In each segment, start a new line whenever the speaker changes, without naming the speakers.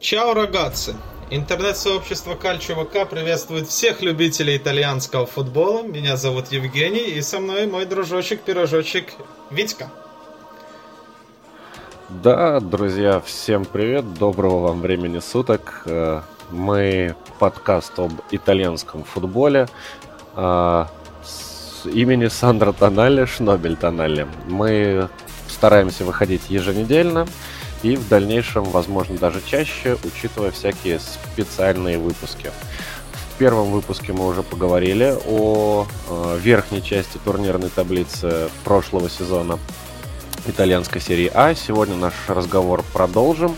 Чао, рогатцы! Интернет-сообщество Кальчо ВК приветствует всех любителей итальянского футбола. Меня зовут Евгений, и со мной мой дружочек-пирожочек Витька.
Да, друзья, всем привет, доброго вам времени суток. Э, мы подкаст об итальянском футболе э, с имени Сандра Тоналли, Шнобель Тоналли. Мы стараемся выходить еженедельно и в дальнейшем, возможно, даже чаще, учитывая всякие специальные выпуски. В первом выпуске мы уже поговорили о э, верхней части турнирной таблицы прошлого сезона итальянской серии А. Сегодня наш разговор продолжим.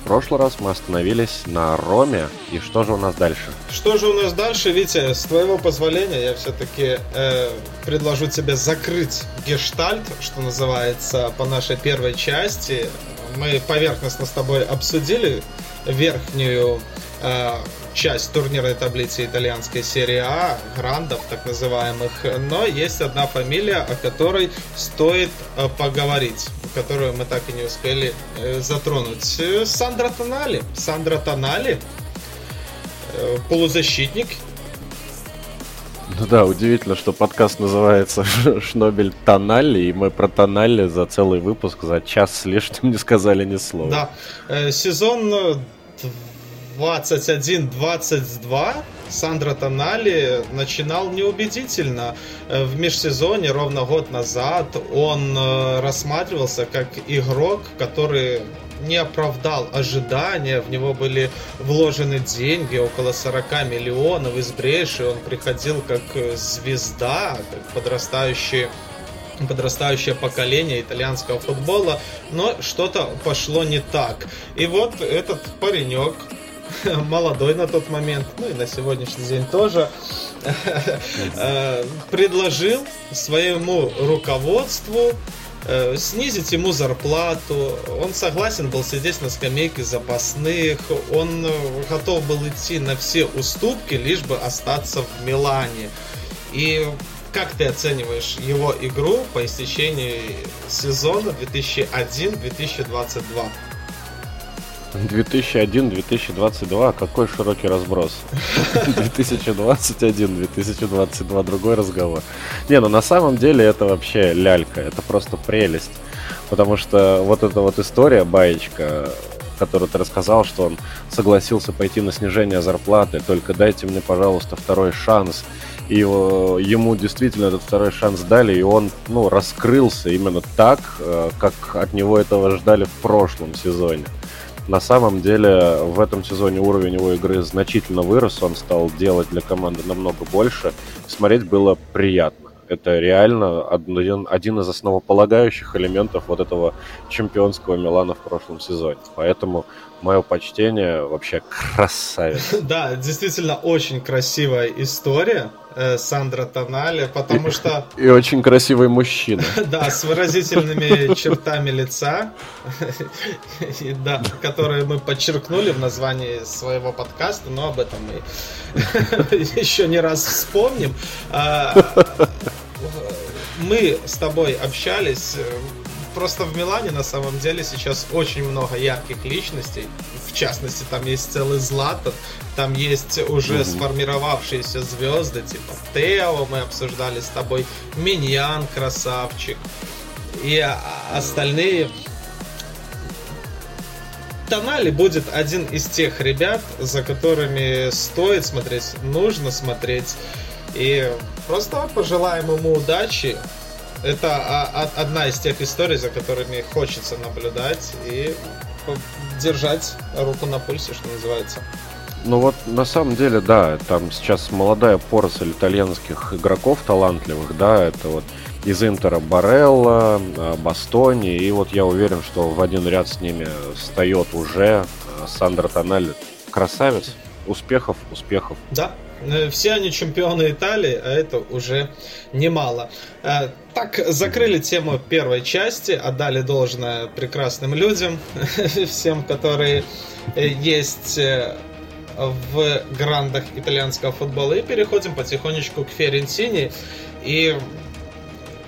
В прошлый раз мы остановились на Роме. И что же у нас дальше?
Что же у нас дальше, Витя? С твоего позволения я все-таки э, предложу тебе закрыть гештальт, что называется, по нашей первой части мы поверхностно с тобой обсудили верхнюю э, часть турнирной таблицы итальянской серии А, грандов так называемых, но есть одна фамилия, о которой стоит э, поговорить, которую мы так и не успели э, затронуть. Сандра Тонали. Сандра Тонали, э, полузащитник,
ну да, удивительно, что подкаст называется Шнобель Тоналли, и мы про Тоналли за целый выпуск, за час с лишним не сказали ни слова.
Да, э, сезон 21-22 Сандра Тонали начинал неубедительно. Э, в межсезоне ровно год назад он э, рассматривался как игрок, который не оправдал ожидания, в него были вложены деньги, около 40 миллионов из Бреши, он приходил как звезда, как подрастающий подрастающее поколение итальянского футбола, но что-то пошло не так. И вот этот паренек, молодой на тот момент, ну и на сегодняшний день тоже, э, предложил своему руководству Э, снизить ему зарплату, он согласен был сидеть на скамейке запасных, он э, готов был идти на все уступки, лишь бы остаться в Милане. И как ты оцениваешь его игру по истечении сезона 2001-2022?
2001-2022, какой широкий разброс. 2021-2022, другой разговор. Не, ну на самом деле это вообще лялька, это просто прелесть. Потому что вот эта вот история, баечка, которую ты рассказал, что он согласился пойти на снижение зарплаты, только дайте мне, пожалуйста, второй шанс. И ему действительно этот второй шанс дали, и он ну, раскрылся именно так, э, как от него этого ждали в прошлом сезоне. На самом деле в этом сезоне уровень его игры значительно вырос, он стал делать для команды намного больше. Смотреть было приятно. Это реально один, один из основополагающих элементов вот этого чемпионского Милана в прошлом сезоне. Поэтому мое почтение, вообще красавец.
Да, действительно очень красивая история э, Сандра Тонали, потому что...
И очень красивый мужчина.
Да, с выразительными чертами лица, да, которые мы подчеркнули в названии своего подкаста, но об этом мы еще не раз вспомним. А, мы с тобой общались э, просто в Милане на самом деле сейчас очень много ярких личностей. В частности, там есть целый Златан, там есть уже mm-hmm. сформировавшиеся звезды, типа Тео, мы обсуждали с тобой, Миньян, красавчик. И остальные Тонали будет один из тех ребят, за которыми стоит смотреть, нужно смотреть. И просто пожелаем ему удачи это одна из тех историй, за которыми хочется наблюдать и держать руку на пульсе, что называется.
Ну вот на самом деле, да, там сейчас молодая поросль итальянских игроков талантливых, да, это вот из Интера Барелла, а, Бастони, и вот я уверен, что в один ряд с ними встает уже а, Сандро Тоналли. Красавец, успехов, успехов.
Да, все они чемпионы Италии, а это уже немало. Э, так, закрыли тему первой части, отдали должное прекрасным людям, всем, которые э, есть в грандах итальянского футбола. И переходим потихонечку к Ферентини. И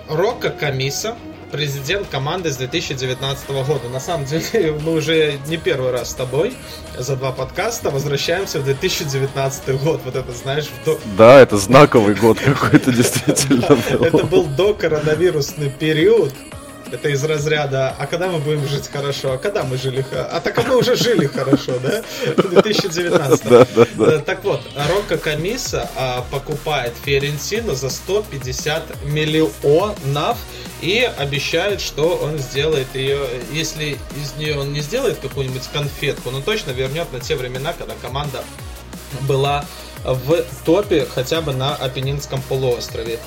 Рокко Камиса, президент команды с 2019 года. На самом деле, мы уже не первый раз с тобой за два подкаста возвращаемся в 2019 год. Вот это, знаешь,
до... Да, это знаковый год какой-то действительно.
Это был до коронавирусный период. Это из разряда, а когда мы будем жить хорошо? А когда мы жили А так а мы уже жили хорошо, да? В 2019. Да, да, да. Э, так вот, Рокко Камиса а, покупает Фиорентину за 150 миллионов и обещает, что он сделает ее, если из нее он не сделает какую-нибудь конфетку, но точно вернет на те времена, когда команда была в топе хотя бы на Апеннинском полуострове.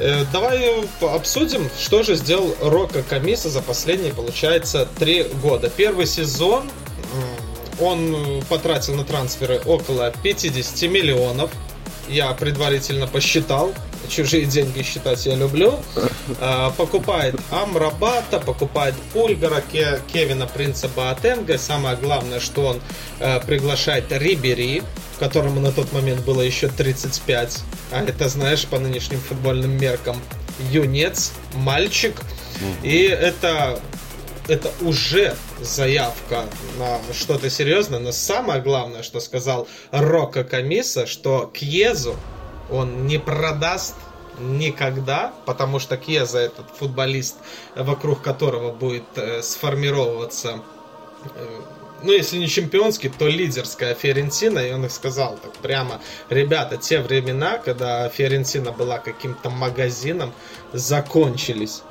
Э, давай обсудим, что же сделал Рока Камиса за последние, получается, три года. Первый сезон он потратил на трансферы около 50 миллионов. Я предварительно посчитал. Чужие деньги считать я люблю. Э, покупает Амрабата, покупает Пульгара, Кевина Принца Баатенга. Самое главное, что он э, приглашает Рибери, которому на тот момент было еще 35. А это, знаешь, по нынешним футбольным меркам, юнец, мальчик. И это это уже заявка на что-то серьезное, но самое главное, что сказал Рока Камиса, что Кьезу он не продаст никогда, потому что Кьеза этот футболист, вокруг которого будет э, сформировываться э, ну, если не чемпионский, то лидерская Фиорентина, и он их сказал так прямо, ребята, те времена, когда Фиорентина была каким-то магазином, закончились.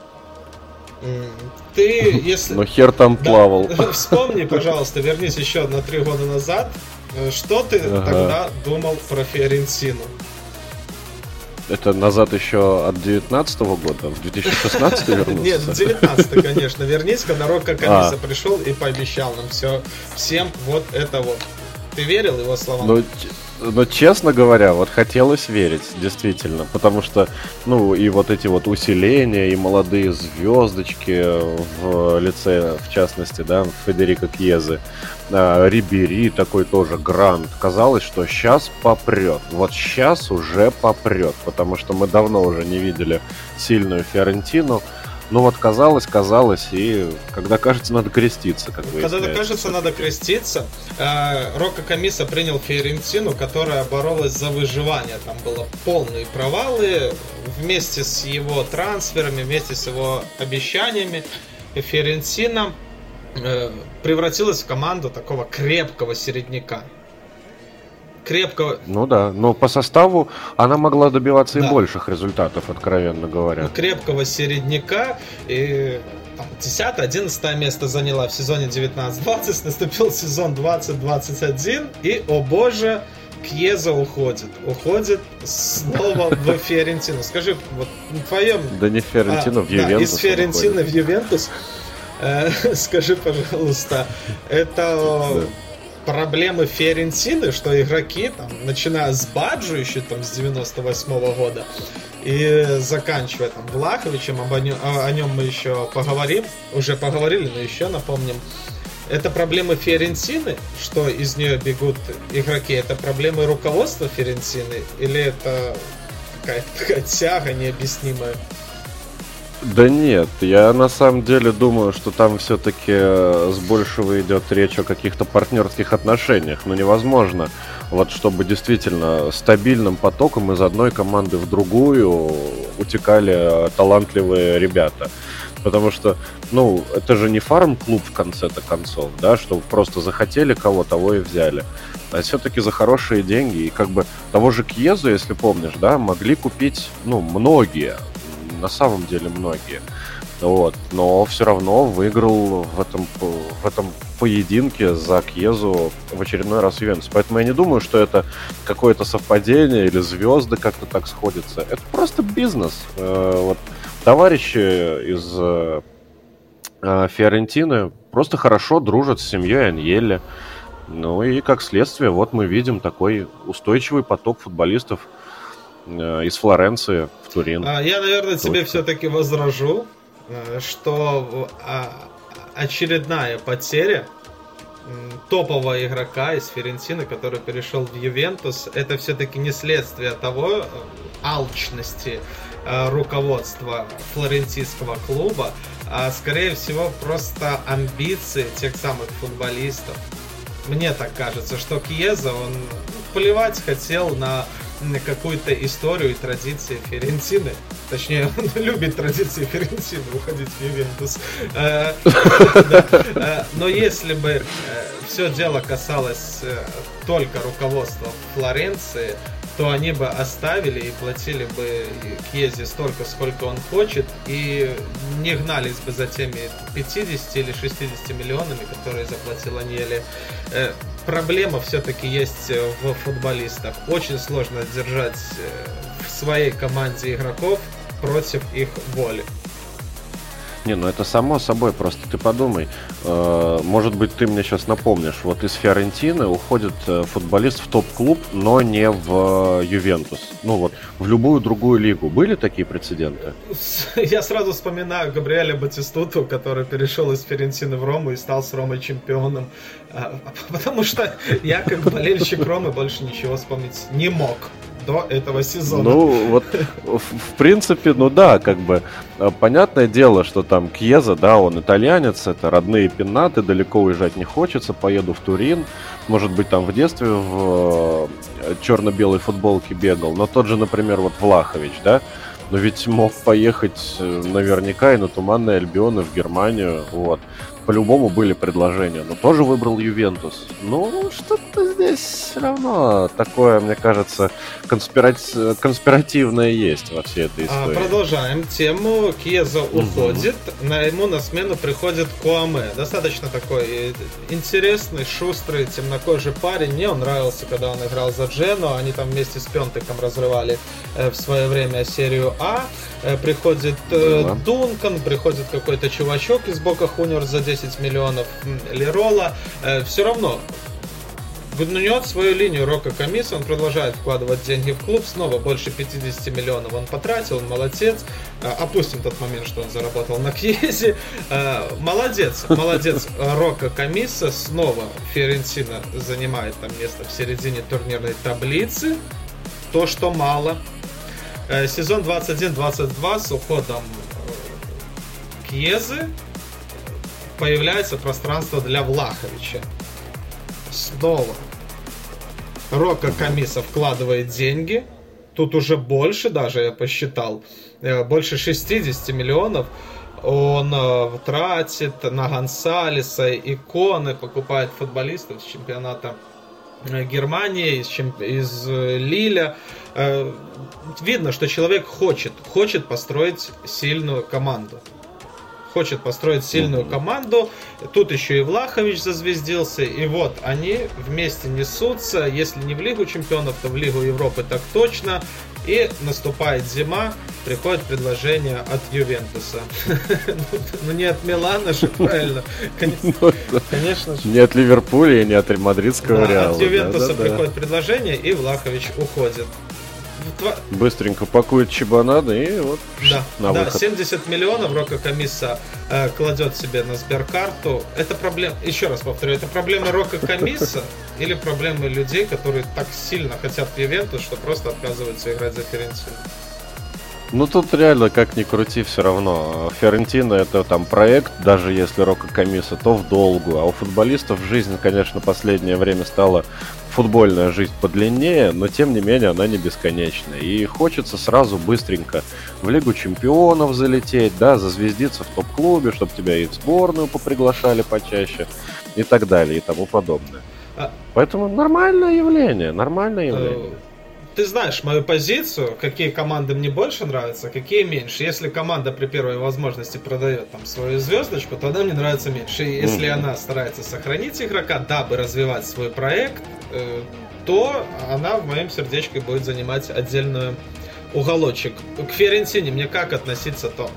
Ты, если...
Но хер там да, плавал.
Вспомни, пожалуйста, вернись еще на три года назад, э, что ты ага. тогда думал про Фиорентину?
Это назад еще от 19 года, в 2016 вернулся?
Нет, в 19 конечно. Вернись, когда Рокко Камиса а. пришел и пообещал нам все, всем вот это вот. Ты верил его словам?
Ну, но честно говоря, вот хотелось верить, действительно, потому что, ну, и вот эти вот усиления, и молодые звездочки в лице, в частности, да, Федерико Кьезы, а, Рибери такой тоже грант. Казалось, что сейчас попрет. Вот сейчас уже попрет, потому что мы давно уже не видели сильную Фиорентину. Ну вот казалось, казалось, и когда кажется, надо креститься, как
Когда кажется, надо креститься. Э, Рока Камиса принял Фиорентину, которая боролась за выживание. Там было полные провалы. Вместе с его трансферами, вместе с его обещаниями, Фиорентина э, превратилась в команду такого крепкого середняка крепкого.
Ну да, но по составу она могла добиваться да. и больших результатов, откровенно говоря. Ну,
крепкого середняка и 10-11 место заняла в сезоне 19-20, наступил сезон 20-21, и, о боже, Кьеза уходит. Уходит снова в Фиорентину. Скажи, вот в твоем...
Да не в Фиорентину, а, в Ювентус. Да,
из Фиорентины в Ювентус. Э, скажи, пожалуйста, это проблемы Ференсины, что игроки, там, начиная с Баджу еще там с 98 -го года и заканчивая там Влаховичем, об о, нем, о нем мы еще поговорим, уже поговорили, но еще напомним. Это проблемы Ференсины, что из нее бегут игроки, это проблемы руководства Ференсины или это какая-то такая тяга необъяснимая?
Да нет, я на самом деле думаю, что там все-таки э, с большего идет речь о каких-то партнерских отношениях. Но невозможно, вот чтобы действительно стабильным потоком из одной команды в другую утекали э, талантливые ребята. Потому что, ну, это же не фарм-клуб в конце-то концов, да, что просто захотели кого, того и взяли. А все-таки за хорошие деньги. И как бы того же Кьезу, если помнишь, да, могли купить, ну, многие на самом деле многие. Вот. Но все равно выиграл в этом, в этом поединке за Кьезу в очередной раз Ювентус. Поэтому я не думаю, что это какое-то совпадение или звезды как-то так сходятся. Это просто бизнес. Э, вот товарищи из э, Фиорентины просто хорошо дружат с семьей Аньелли. Ну и как следствие, вот мы видим такой устойчивый поток футболистов Э, из Флоренции в Турин.
А, я, наверное, Точно. тебе все-таки возражу, э, что а, очередная потеря топового игрока из Ферентины, который перешел в Ювентус, это все-таки не следствие того э, алчности э, руководства флорентийского клуба, а скорее всего просто амбиции тех самых футболистов. Мне так кажется, что Кьеза, он плевать хотел на какую-то историю и традиции Ферентины. Точнее, он любит традиции Ферентины уходить в Ювентус. Э, э, но если бы э, все дело касалось только руководства Флоренции, то они бы оставили и платили бы Кьезе столько, сколько он хочет, и не гнались бы за теми 50 или 60 миллионами, которые заплатил Аньели. Э, проблема все-таки есть в футболистах. Очень сложно держать э, в своей команде игроков против их воли.
Не, ну это само собой, просто ты подумай. Э, может быть, ты мне сейчас напомнишь. Вот из Фиорентины уходит э, футболист в топ-клуб, но не в э, Ювентус. Ну вот, в любую другую лигу. Были такие прецеденты?
Я сразу вспоминаю Габриэля Батистуту, который перешел из Фиорентины в Рому и стал с Ромой чемпионом. А, потому что я, как болельщик Ромы, больше ничего вспомнить не мог до этого сезона.
Ну, вот, в принципе, ну да, как бы, э, понятное дело, что там Кьеза, да, он итальянец, это родные пенаты, далеко уезжать не хочется, поеду в Турин, может быть, там в детстве в э, черно-белой футболке бегал, но тот же, например, вот Влахович, да, но ведь мог поехать э, наверняка и на Туманный Альбион, в Германию, вот по-любому были предложения, но тоже выбрал Ювентус. Ну, что-то здесь все равно такое, мне кажется, конспирати... конспиративное есть во всей этой а, истории.
А, продолжаем тему. Кьеза уходит, угу. на ему на смену приходит Куаме. Достаточно такой интересный, шустрый, темнокожий парень. Мне он нравился, когда он играл за Джену. Они там вместе с Пентеком разрывали э, в свое время серию А. Э, приходит э, да. Дункан, приходит какой-то чувачок из Бока Хуниор за 10 10 миллионов Лерола, э, все равно гнет свою линию Рока Комисса, он продолжает вкладывать деньги в клуб, снова больше 50 миллионов он потратил, он молодец. Э, опустим тот момент, что он заработал на Кьезе. Э, молодец, молодец Рока Комисса, снова Ферентина занимает там место в середине турнирной таблицы, то, что мало. Сезон 21-22 с уходом Кьезы появляется пространство для Влаховича. Снова. Рока Камиса вкладывает деньги. Тут уже больше даже, я посчитал. Э, больше 60 миллионов он э, тратит на Гонсалеса, иконы, покупает футболистов с чемпионата э, Германии, из, чемп... из Лиля. Видно, что человек хочет, хочет построить сильную команду хочет построить сильную команду. Тут еще и Влахович зазвездился. И вот они вместе несутся, если не в Лигу чемпионов, то в Лигу Европы так точно. И наступает зима, приходит предложение от Ювентуса. Ну не от Милана же, правильно.
Ну конечно же. Не от Ливерпуля и не от Мадридского Реала.
От Ювентуса приходит предложение, и Влахович уходит.
Быстренько пакует чебанады и вот
да, на да, выход. 70 миллионов Рока Комисса э, кладет себе на сберкарту. Это проблема, еще раз повторю, это проблема Рока Комисса или проблемы людей, которые так сильно хотят Ювентус, что просто отказываются играть за Ферентину?
Ну тут реально, как ни крути, все равно. Ферентина это там проект, даже если Рока Комисса, то в долгу. А у футболистов жизнь, конечно, последнее время стала футбольная жизнь подлиннее, но тем не менее она не бесконечная. И хочется сразу быстренько в Лигу Чемпионов залететь, да, зазвездиться в топ-клубе, чтобы тебя и в сборную поприглашали почаще и так далее и тому подобное. А... Поэтому нормальное явление, нормальное э, явление
ты знаешь мою позицию, какие команды мне больше нравятся, какие меньше. Если команда при первой возможности продает там свою звездочку, то она мне нравится меньше. И если mm-hmm. она старается сохранить игрока, дабы развивать свой проект, э, то она в моем сердечке будет занимать отдельную уголочек. К Ферентине мне как относиться то?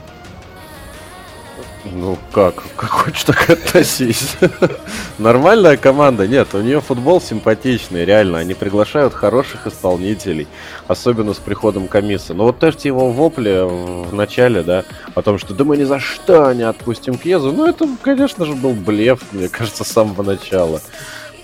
Ну как, как хочешь так относись. Нормальная команда, нет, у нее футбол симпатичный, реально. Они приглашают хороших исполнителей, особенно с приходом комисса. Но вот тоже его вопли в начале, да, о том, что да мы ни за что не отпустим Кьезу, ну это, конечно же, был блеф, мне кажется, с самого начала.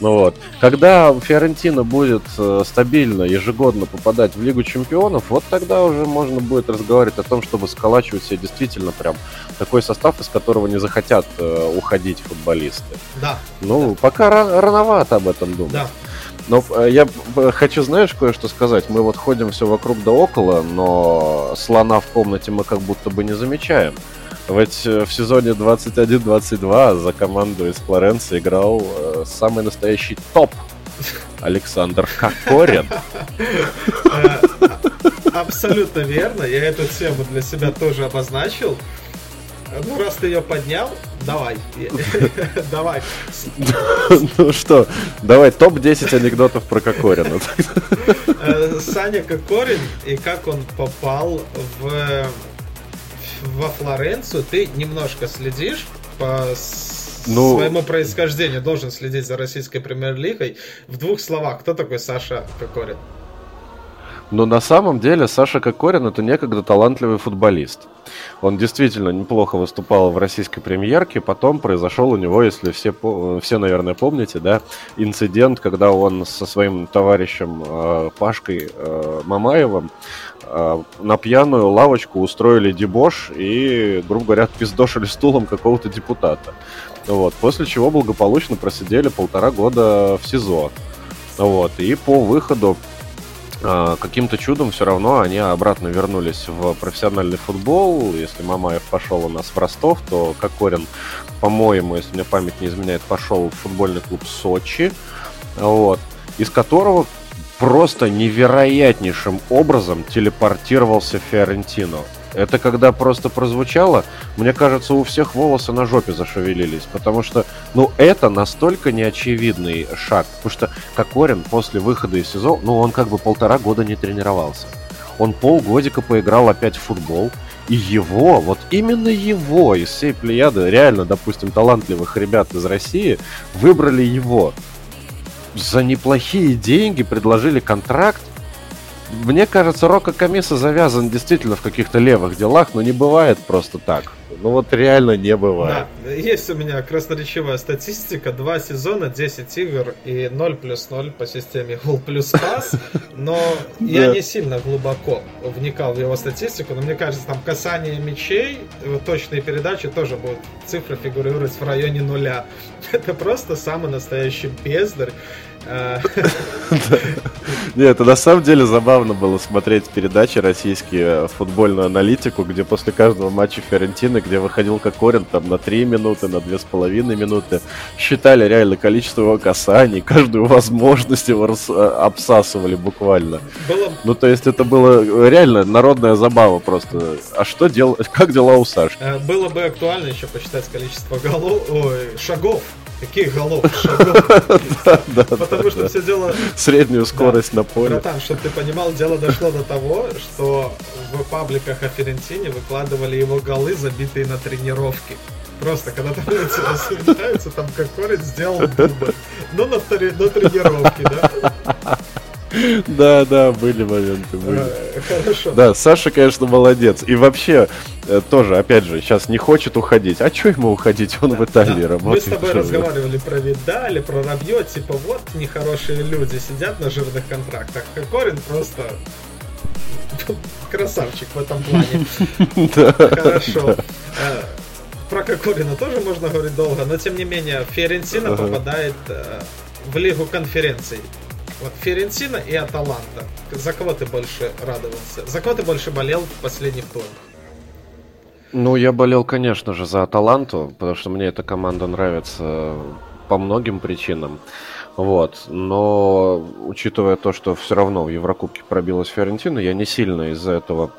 Ну вот. Когда Фиорентина будет э, стабильно, ежегодно попадать в Лигу Чемпионов, вот тогда уже можно будет разговаривать о том, чтобы сколачивать себе действительно прям такой состав, из которого не захотят э, уходить футболисты.
Да.
Ну,
да.
пока рано, рановато об этом думать. Да. Но э, я хочу, знаешь, кое-что сказать. Мы вот ходим все вокруг да около, но слона в комнате мы как будто бы не замечаем. Ведь э, в сезоне 21-22 за команду из Флоренции играл э, самый настоящий топ Александр Кокорин.
Э, абсолютно верно. Я эту тему для себя тоже обозначил. Ну, раз ты ее поднял, давай. Давай.
Ну что, давай топ-10 анекдотов про Кокорина.
Саня Кокорин и как он попал в во Флоренцию, ты немножко следишь по ну, своему происхождению, должен следить за российской премьер-лигой. В двух словах, кто такой Саша Кокорин?
Но на самом деле Саша Кокорин это некогда талантливый футболист. Он действительно неплохо выступал в российской премьерке, потом произошел у него, если все, все наверное, помните, да, инцидент, когда он со своим товарищем э, Пашкой э, Мамаевым э, на пьяную лавочку устроили дебош и, грубо говоря, пиздошили стулом какого-то депутата. Вот. После чего благополучно просидели полтора года в СИЗО. Вот. И по выходу а, каким-то чудом все равно они обратно вернулись в профессиональный футбол. Если Мамаев пошел у нас в Ростов, то Кокорин, по-моему, если мне память не изменяет, пошел в футбольный клуб Сочи, вот, из которого просто невероятнейшим образом телепортировался Фиорентино. Это когда просто прозвучало, мне кажется, у всех волосы на жопе зашевелились, потому что, ну, это настолько неочевидный шаг, потому что Кокорин после выхода из СИЗО, ну, он как бы полтора года не тренировался. Он полгодика поиграл опять в футбол, и его, вот именно его из всей плеяды, реально, допустим, талантливых ребят из России, выбрали его. За неплохие деньги предложили контракт, мне кажется, Рока Камиса завязан действительно в каких-то левых делах, но не бывает просто так. Ну вот реально не бывает.
Да, есть у меня красноречивая статистика. Два сезона, 10 игр и 0 плюс 0 по системе гол плюс пас. Но я не сильно глубоко вникал в его статистику, но мне кажется, там касание мячей, точные передачи тоже будут цифры фигурировать в районе нуля. Это просто самый настоящий бездарь.
Нет, это на самом деле забавно было смотреть передачи российские, э, футбольную аналитику, где после каждого матча Фиорентины, где выходил Кокорин там на 3 минуты, на 2,5 минуты, считали реально количество его касаний, каждую возможность его э, обсасывали буквально. Было... Ну, то есть это было реально народная забава просто. А что делать, как дела у Саши? Э,
было бы актуально еще посчитать количество голов, ой, шагов Каких голов? Потому что все дело...
Среднюю скорость на поле.
Братан, чтобы ты понимал, дело дошло до того, что в пабликах о Ферентине выкладывали его голы, забитые на тренировке. Просто, когда там встречаются, там как корень сделал дубль. Ну, на, на тренировке, да?
Да, да, были моменты, были.
Хорошо.
Да, Саша, конечно, молодец. И вообще, э, тоже, опять же, сейчас не хочет уходить. А что ему уходить? Он да, в Италии да. работает.
Мы с тобой разговаривали про Видали, про Рабье, типа, вот нехорошие люди сидят на жирных контрактах. Кокорин просто красавчик в этом плане. Хорошо. Э, про Кокорина тоже можно говорить долго, но тем не менее, Фиорентина попадает э, в Лигу конференций. Вот Ферентина и Аталанта. За кого ты больше радовался? За кого ты больше болел в последних турах?
Ну, я болел, конечно же, за Аталанту, потому что мне эта команда нравится по многим причинам. Вот. Но учитывая то, что все равно в Еврокубке пробилась Фиорентина, я не сильно из-за этого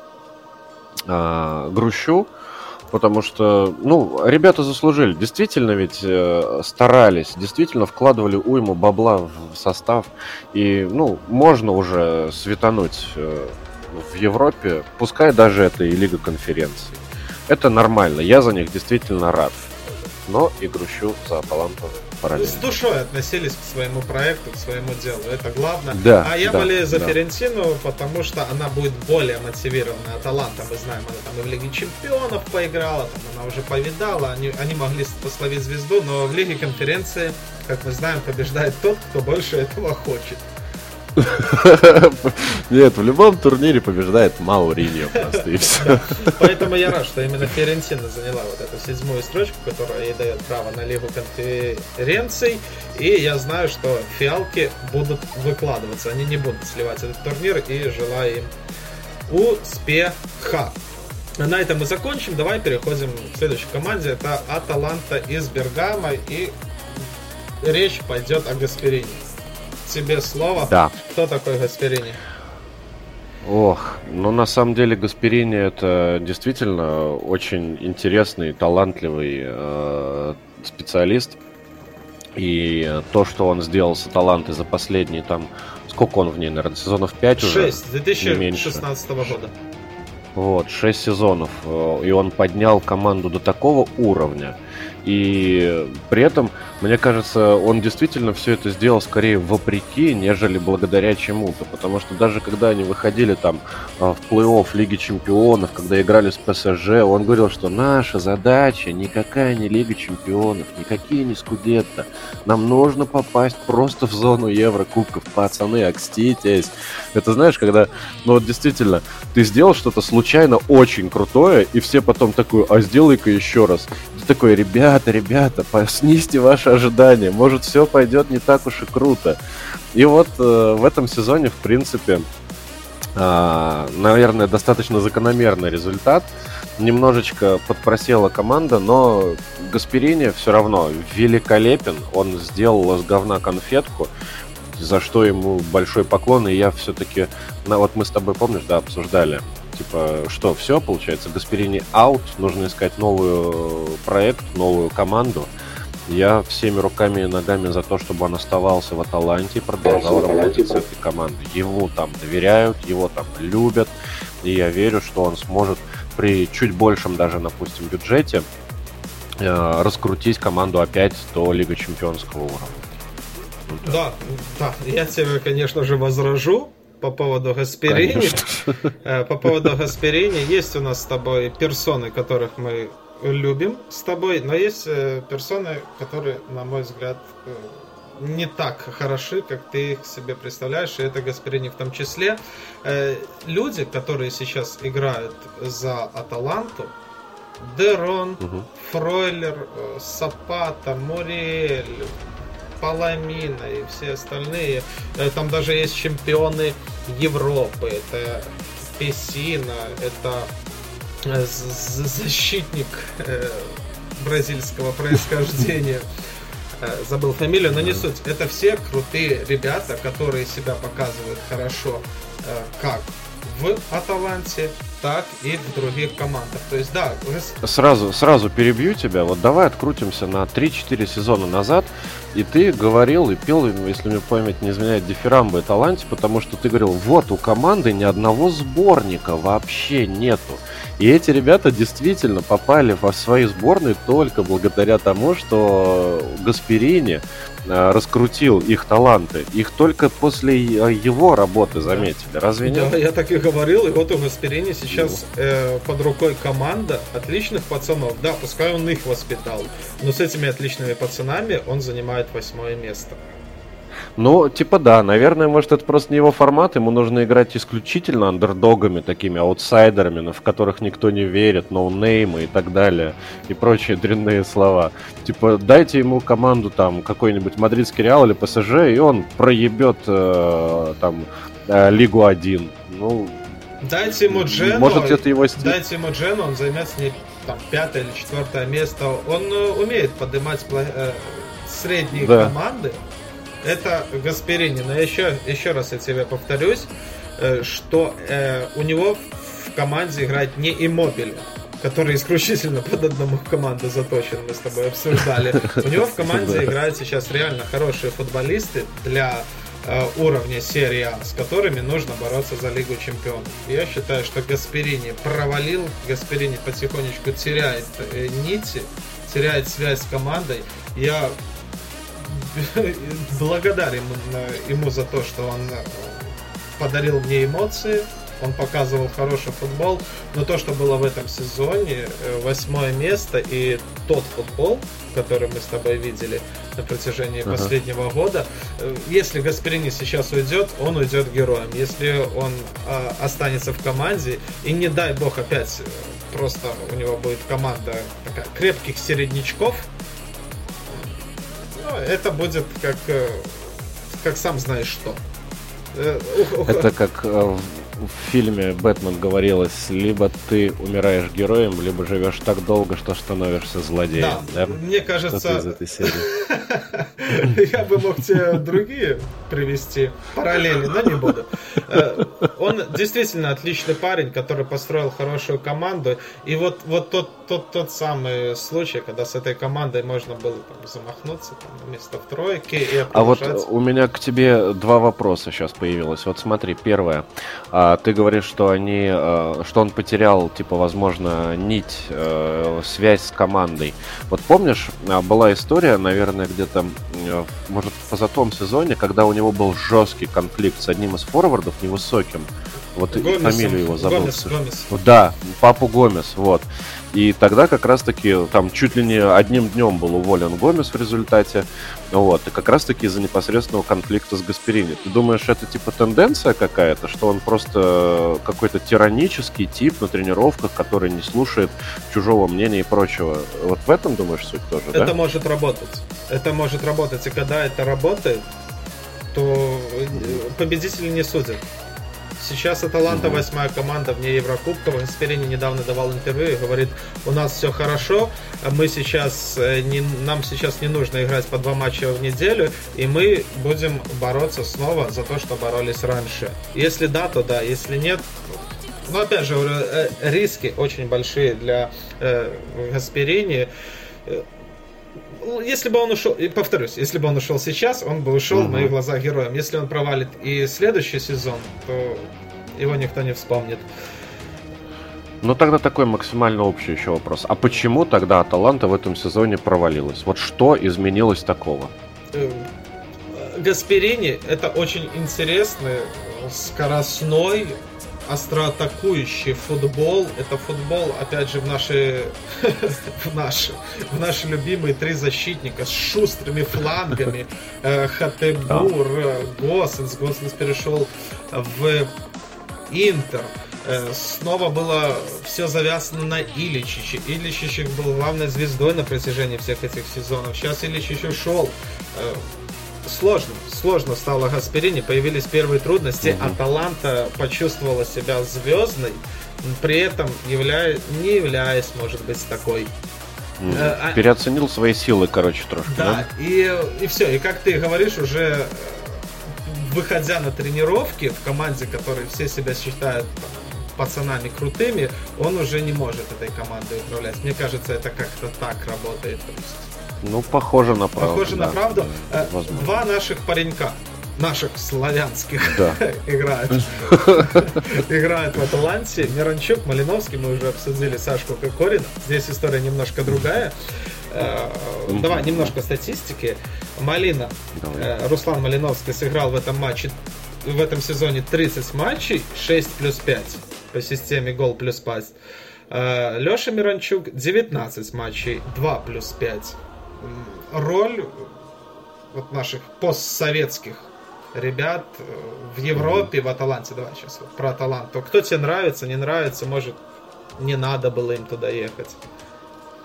а, грущу потому что, ну, ребята заслужили. Действительно ведь э, старались, действительно вкладывали уйму бабла в состав. И, ну, можно уже светануть э, в Европе, пускай даже это и Лига конференций. Это нормально, я за них действительно рад. Но и грущу за Аталанту
параллельно. С душой относились к своему проекту, к своему делу. Это главное.
Да,
а я
да,
болею за
да.
Ферентину, потому что она будет более мотивированная Аталанта. Мы знаем, она там и в Лиге Чемпионов поиграла, там она уже повидала. Они, они могли пословить звезду, но в Лиге Конференции, как мы знаем, побеждает тот, кто больше этого хочет.
Нет, в любом турнире побеждает Мауриньо просто и все.
Поэтому я рад, что именно Ферентина заняла вот эту седьмую строчку, которая ей дает право на Лигу конференций. И я знаю, что фиалки будут выкладываться. Они не будут сливать этот турнир и желаю им успеха. На этом мы закончим. Давай переходим к следующей команде. Это Аталанта из Бергама. И речь пойдет о Гасперине тебе слово.
Да.
Кто такой Гасперини?
Ох, ну на самом деле Гасперини это действительно очень интересный, талантливый э, специалист. И то, что он сделал с Аталантой за последние там... Сколько он в ней, наверное, сезонов 5 уже?
6, 2016 года.
Вот, 6 сезонов. Э, и он поднял команду до такого уровня. И при этом мне кажется, он действительно все это сделал скорее вопреки, нежели благодаря чему-то. Потому что даже когда они выходили там а, в плей-офф Лиги Чемпионов, когда играли с ПСЖ, он говорил, что наша задача никакая не Лига Чемпионов, никакие не Скудетто. Нам нужно попасть просто в зону Еврокубков. Пацаны, окститесь. Это знаешь, когда, ну вот действительно, ты сделал что-то случайно очень крутое, и все потом такую, а сделай-ка еще раз. Ты такой, ребята, ребята, снизьте ваши ожидания. Может, все пойдет не так уж и круто. И вот э, в этом сезоне, в принципе, э, наверное, достаточно закономерный результат. Немножечко подпросела команда, но Гасперини все равно великолепен. Он сделал из говна конфетку, за что ему большой поклон. И я все-таки, ну, вот мы с тобой, помнишь, да, обсуждали типа, что, все, получается, Гасперини аут, нужно искать новый проект, новую команду. Я всеми руками и ногами за то, чтобы он оставался в Аталанте и продолжал работать с этой командой. Ему там доверяют, его там любят, и я верю, что он сможет при чуть большем даже, допустим, бюджете э, раскрутить команду опять до Лига Чемпионского уровня.
да. да, да, я тебе, конечно же, возражу по поводу Гасперини. Э, по поводу Гасперини есть у нас с тобой персоны, которых мы любим с тобой, но есть э, персоны, которые, на мой взгляд, э, не так хороши, как ты их себе представляешь, и это Гасперини в том числе. Э, люди, которые сейчас играют за Аталанту, Дерон, угу. Фройлер, Сапата, Муриэль, Паламина и все остальные. Там даже есть чемпионы Европы. Это Песина, это защитник э, бразильского происхождения. Э, забыл фамилию, но не суть. Это все крутые ребята, которые себя показывают хорошо как в Аталанте, так и в других командах. То есть, да.
Сразу, сразу перебью тебя. Вот давай открутимся на 3-4 сезона назад. И ты говорил и пел, если мне память не изменяет, дифирамбы Аталанте, потому что ты говорил, вот у команды ни одного сборника вообще нету. И эти ребята действительно попали во свои сборные только благодаря тому, что Гасперини э, раскрутил их таланты. Их только после э, его работы заметили. Разве нет?
Да, я так и говорил. И вот у Гасперини сейчас ну. э, под рукой команда отличных пацанов. Да, пускай он их воспитал. Но с этими отличными пацанами он занимает восьмое место.
Ну, типа да, наверное, может это просто не его формат, ему нужно играть исключительно андердогами, такими аутсайдерами, в которых никто не верит, ноунеймы и так далее, и прочие дрянные слова. Типа, дайте ему команду там какой-нибудь мадридский Реал или ПСЖ, и он проебет э, там э, Лигу 1. Ну,
Дайте ему Джену,
может это его стиль.
Дайте ему Джену, он займет с ней там пятое или четвертое место. Он э, умеет поднимать э, средние да. команды это Гасперини. Но еще, еще раз я тебе повторюсь, э, что э, у него в команде играет не Иммобили, который исключительно под одному команду заточен, мы с тобой обсуждали. У него в команде играют сейчас реально хорошие футболисты для уровня серии А, с которыми нужно бороться за Лигу Чемпионов. Я считаю, что Гасперини провалил, Гасперини потихонечку теряет э, нити, теряет связь с командой. Я благодарен ему за то, что он э, подарил мне эмоции, он показывал хороший футбол, но то, что было в этом сезоне, э, восьмое место и тот футбол, который мы с тобой видели на протяжении uh-huh. последнего года, э, если Гасперини сейчас уйдет, он уйдет героем. Если он э, останется в команде, и не дай бог опять э, просто у него будет команда такая, крепких середнячков, ну, это будет как, как сам знаешь что.
Это как в фильме Бэтмен говорилось, либо ты умираешь героем, либо живешь так долго, что становишься злодеем.
Да, да? мне кажется... из этой серии. Я бы мог тебе другие привести параллели, но не буду. Э, он действительно отличный парень, который построил хорошую команду. И вот, вот тот, тот, тот самый случай, когда с этой командой можно было там, замахнуться там, вместо в тройке и
А вот у меня к тебе два вопроса сейчас появилось. Вот смотри, первое. А, ты говоришь, что они, э, что он потерял, типа, возможно, нить, э, связь с командой. Вот помнишь, а, была история, наверное, где-то, может, в позатом сезоне, когда у него был жесткий конфликт с одним из форвардов, невысоким. Вот Гомесом, фамилию его забыл. Гомес, Гомес. Да, папу Гомес, вот. И тогда как раз-таки там чуть ли не одним днем был уволен Гомес в результате. Вот. И как раз-таки из-за непосредственного конфликта с Гасперини. Ты думаешь, это типа тенденция какая-то, что он просто какой-то тиранический тип на тренировках, который не слушает чужого мнения и прочего? Вот в этом, думаешь, суть тоже,
Это да? может работать. Это может работать. И когда это работает, то победители не судят. Сейчас Аталанта восьмая команда вне Еврокубка. Вансперини недавно давал интервью и говорит, у нас все хорошо, мы сейчас э, не, нам сейчас не нужно играть по два матча в неделю, и мы будем бороться снова за то, что боролись раньше. Если да, то да, если нет, ну опять же, э, риски очень большие для э, Гасперини э, если бы он ушел, и повторюсь, если бы он ушел сейчас, он бы ушел угу. в моих глазах героем. Если он провалит и следующий сезон, то его никто не вспомнит.
Ну тогда такой максимально общий еще вопрос. А почему тогда Аталанта в этом сезоне провалилась? Вот что изменилось такого? Эм,
Гасперини это очень интересный, скоростной, остроатакующий футбол. Это футбол, опять же, в наши, в наши, в наши любимые три защитника с шустрыми флангами. Э, Хатебур, э, Госенс. Госенс перешел в Интер. Э, снова было все завязано на Иличиче. Иличич был главной звездой на протяжении всех этих сезонов. Сейчас Иличич ушел сложно, сложно стало Гасперини, появились первые трудности, угу. Аталанта почувствовала себя звездной, при этом являя, не являясь, может быть, такой.
Угу. Переоценил свои силы, короче, трошки.
Да, да? И, и все, и как ты говоришь, уже выходя на тренировки в команде, которой все себя считают пацанами крутыми, он уже не может этой командой управлять. Мне кажется, это как-то так работает. То есть
ну, похоже на правду.
Похоже да, на правду. Э, Два наших паренька, наших славянских, да. играют. играют в Аталанте. Миранчук, Малиновский, мы уже обсудили Сашку Кокорина. Здесь история немножко другая. Э, давай немножко статистики. Малина, э, Руслан Малиновский сыграл в этом матче, в этом сезоне 30 матчей, 6 плюс 5 по системе гол плюс пасть. Леша Миранчук 19 матчей, 2 плюс 5 роль вот наших постсоветских ребят э, в Европе, в Аталанте. Давай сейчас вот про Аталанту. Кто тебе нравится, не нравится, может, не надо было им туда ехать.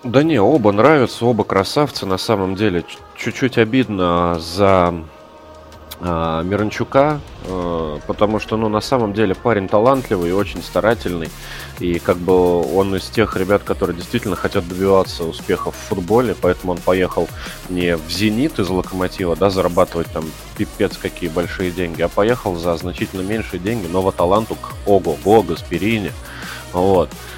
Да не, оба нравятся, оба красавцы. На самом деле, чуть-чуть обидно за э, Миранчука, э, потому что, ну, на самом деле парень талантливый и очень старательный. И как бы он из тех ребят, которые действительно хотят добиваться успехов в футболе, поэтому он поехал не в «Зенит» из «Локомотива», да, зарабатывать там пипец какие большие деньги, а поехал за значительно меньшие деньги, но таланту к Ого-Го, Гасперини. Вот. Э,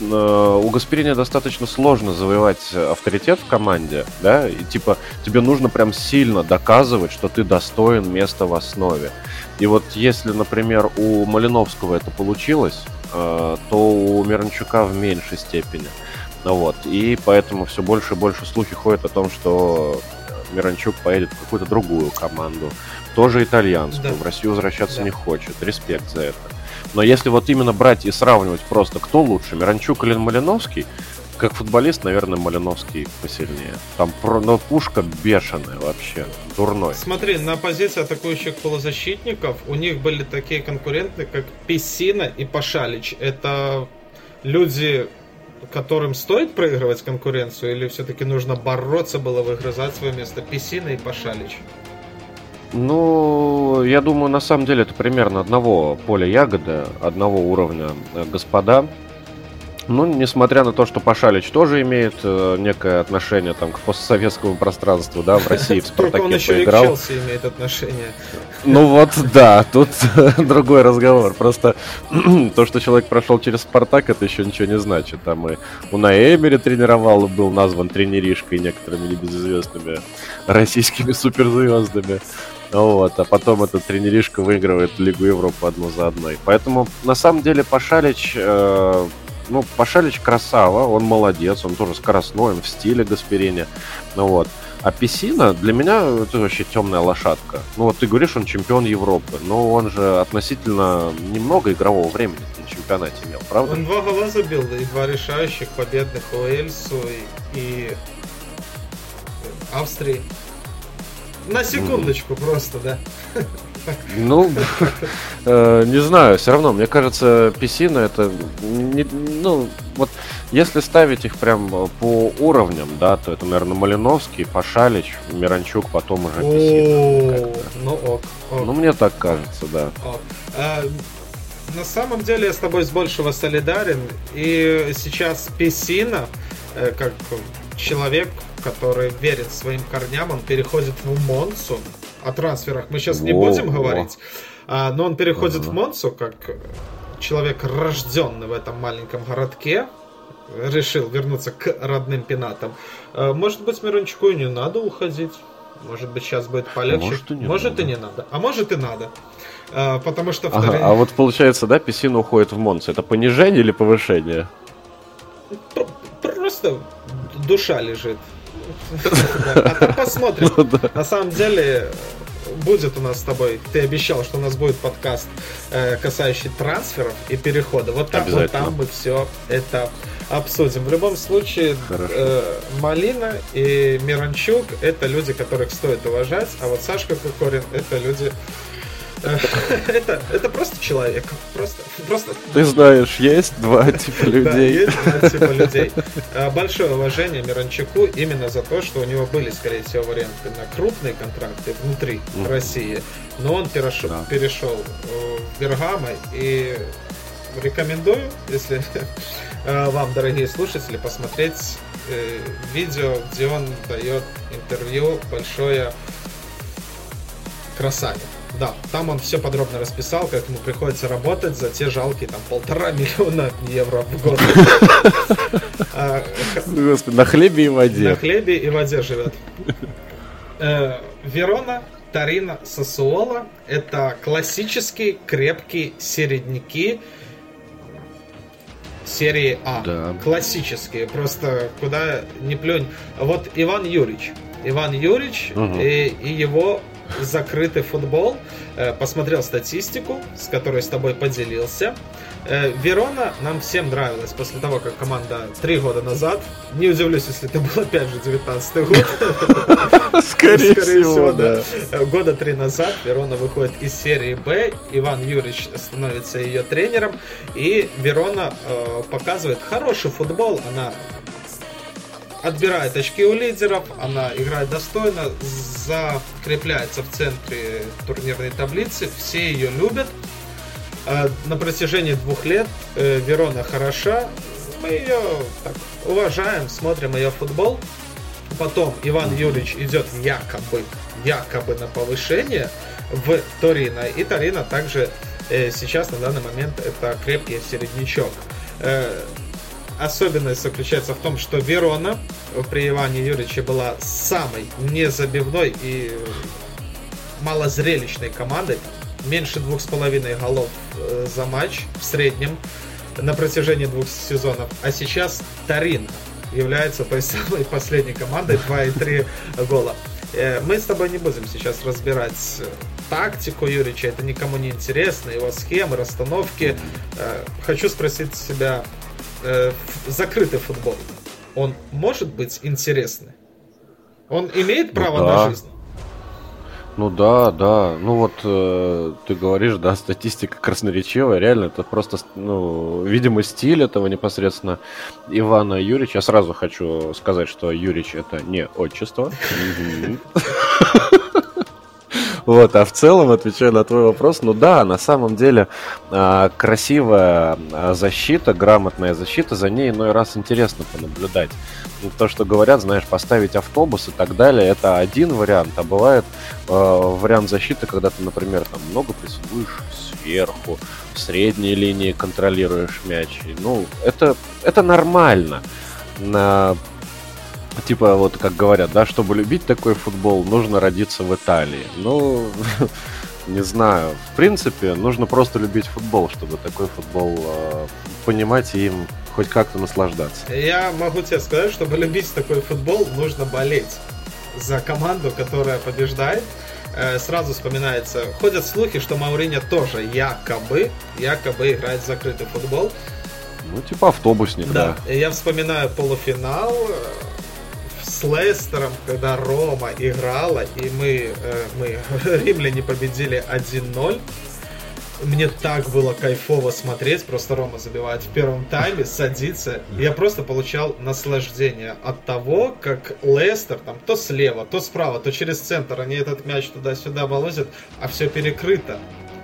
у Гасперини достаточно сложно завоевать авторитет в команде, да, и типа тебе нужно прям сильно доказывать, что ты достоин места в основе. И вот если, например, у Малиновского это получилось, э, то у Миранчука в меньшей степени. Вот. И поэтому все больше и больше слухи ходят о том, что Миранчук поедет в какую-то другую команду, тоже итальянскую, да. в Россию возвращаться да. не хочет. Респект за это. Но если вот именно брать и сравнивать просто, кто лучше, Миранчук или Малиновский, как футболист, наверное, Малиновский посильнее. Там про, ну, пушка бешеная вообще, дурной.
Смотри, на позиции атакующих полузащитников у них были такие конкуренты, как Пессина и Пашалич. Это люди, которым стоит проигрывать конкуренцию, или все-таки нужно бороться было выгрызать свое место? Пессина и Пашалич.
Ну, я думаю, на самом деле это примерно одного поля ягоды, одного уровня э, господа. Ну, несмотря на то, что Пашалич тоже имеет э, некое отношение там, к постсоветскому пространству, да, в России в Спартаке он еще поиграл. И к Челси
имеет отношение.
Ну вот, да, тут другой разговор. Просто то, что человек прошел через Спартак, это еще ничего не значит. Там и у Эмери тренировал, был назван тренеришкой некоторыми небезызвестными российскими суперзвездами. Вот, а потом этот тренеришка выигрывает Лигу Европы одну за одной. Поэтому, на самом деле, Пашалич э, ну, Пашалич красава, он молодец, он тоже скоростной, он в стиле Гасперини. Ну вот. А Песина для меня это вообще темная лошадка. Ну вот ты говоришь, он чемпион Европы, но он же относительно немного игрового времени на чемпионате имел, правда?
Он два гола забил, и два решающих победных Уэльсу и, и Австрии. На секундочку просто, да.
Ну, э, не знаю, все равно, мне кажется, Песина это, не, ну, вот, если ставить их прям по уровням, да, то это, наверное, Малиновский, Пашалич, Миранчук, потом уже Песина.
Ну, ок,
Ну, мне так кажется, да.
А, на самом деле я с тобой с большего солидарен, и сейчас Песина, э, как человек, который верит своим корням, он переходит в Монсу, о трансферах мы сейчас не будем говорить, а, но он переходит в Монсу как человек, рожденный в этом маленьком городке, решил вернуться к родным пенатам. А, может быть, Мирончику и не надо уходить. Может быть, сейчас будет полегче. Может, и не, может надо. и не надо. А может и надо. А, потому что
ага, вторые... А вот получается, да, Песина уходит в Монсу. Это понижение или повышение?
Просто душа лежит. А посмотрим. Ну На самом деле, будет у нас с тобой, ты обещал, что у нас будет подкаст, э, касающий трансферов и перехода. Вот там, вот там мы все это обсудим. В любом случае, э, Малина и Миранчук это люди, которых стоит уважать, а вот Сашка Кокорин это люди, это, это просто человек. Просто, просто...
Ты знаешь, есть два типа людей. Да,
есть два типа людей. А, большое уважение Миранчуку именно за то, что у него были, скорее всего, варианты на крупные контракты внутри mm. России. Но он перешел, да. перешел э, в Бергамо и рекомендую, если э, вам, дорогие слушатели, посмотреть э, видео, где он дает интервью большое красавец. Да, там он все подробно расписал, как ему приходится работать за те жалкие там полтора миллиона евро в год.
А, Господи, на хлебе и воде.
На хлебе и воде живет. Э, Верона, Тарина, Сосуола – это классические крепкие середняки серии А. Да. Классические, просто куда не плюнь. Вот Иван Юрьевич. Иван Юрьевич угу. и, и его закрытый футбол, э, посмотрел статистику, с которой с тобой поделился. Э, Верона нам всем нравилась после того, как команда три года назад, не удивлюсь, если это был опять же 19 год.
Скорее всего, да.
Э, года три назад Верона выходит из серии Б, Иван Юрьевич становится ее тренером, и Верона показывает хороший футбол, она отбирает очки у лидеров, она играет достойно, закрепляется в центре турнирной таблицы, все ее любят. А, на протяжении двух лет э, Верона хороша, мы ее так, уважаем, смотрим ее футбол. Потом Иван Юрьевич идет якобы, якобы на повышение в Торино. И Торино также э, сейчас на данный момент это крепкий середнячок. Э, особенность заключается в том, что Верона при Иване Юрьевиче была самой незабивной и малозрелищной командой. Меньше двух с половиной голов э, за матч в среднем на протяжении двух сезонов. А сейчас Тарин является той самой последней командой 2,3 гола. Э, мы с тобой не будем сейчас разбирать тактику Юрича, это никому не интересно, его схемы, расстановки. Э, хочу спросить себя, э, закрытый футбол, он может быть интересный? Он имеет право
ну,
да.
на
жизнь?
Ну да, да. Ну вот э, ты говоришь, да, статистика красноречивая. Реально, это просто, ну, видимо, стиль этого непосредственно Ивана Юрьевича. Я сразу хочу сказать, что Юрич это не отчество. Вот, а в целом, отвечая на твой вопрос, ну да, на самом деле а, красивая а, защита, грамотная защита, за ней иной раз интересно понаблюдать. Ну, то, что говорят, знаешь, поставить автобус и так далее, это один вариант, а бывает э, вариант защиты, когда ты, например, там много прессингуешь сверху, в средней линии контролируешь мяч. Ну, это, это нормально. На Типа, вот как говорят, да, чтобы любить такой футбол, нужно родиться в Италии. Ну, не знаю. В принципе, нужно просто любить футбол, чтобы такой футбол э, понимать и им хоть как-то наслаждаться.
Я могу тебе сказать, чтобы любить такой футбол, нужно болеть за команду, которая побеждает. Э, сразу вспоминается, ходят слухи, что Мауриньо тоже якобы, якобы играет в закрытый футбол.
Ну, типа автобусник, да.
да. Я вспоминаю полуфинал с Лестером, когда Рома играла, и мы, э, мы римляне победили 1-0. Мне так было кайфово смотреть, просто Рома забивает в первом тайме, садится. Я просто получал наслаждение от того, как Лестер там то слева, то справа, то через центр, они этот мяч туда-сюда волозят, а все перекрыто.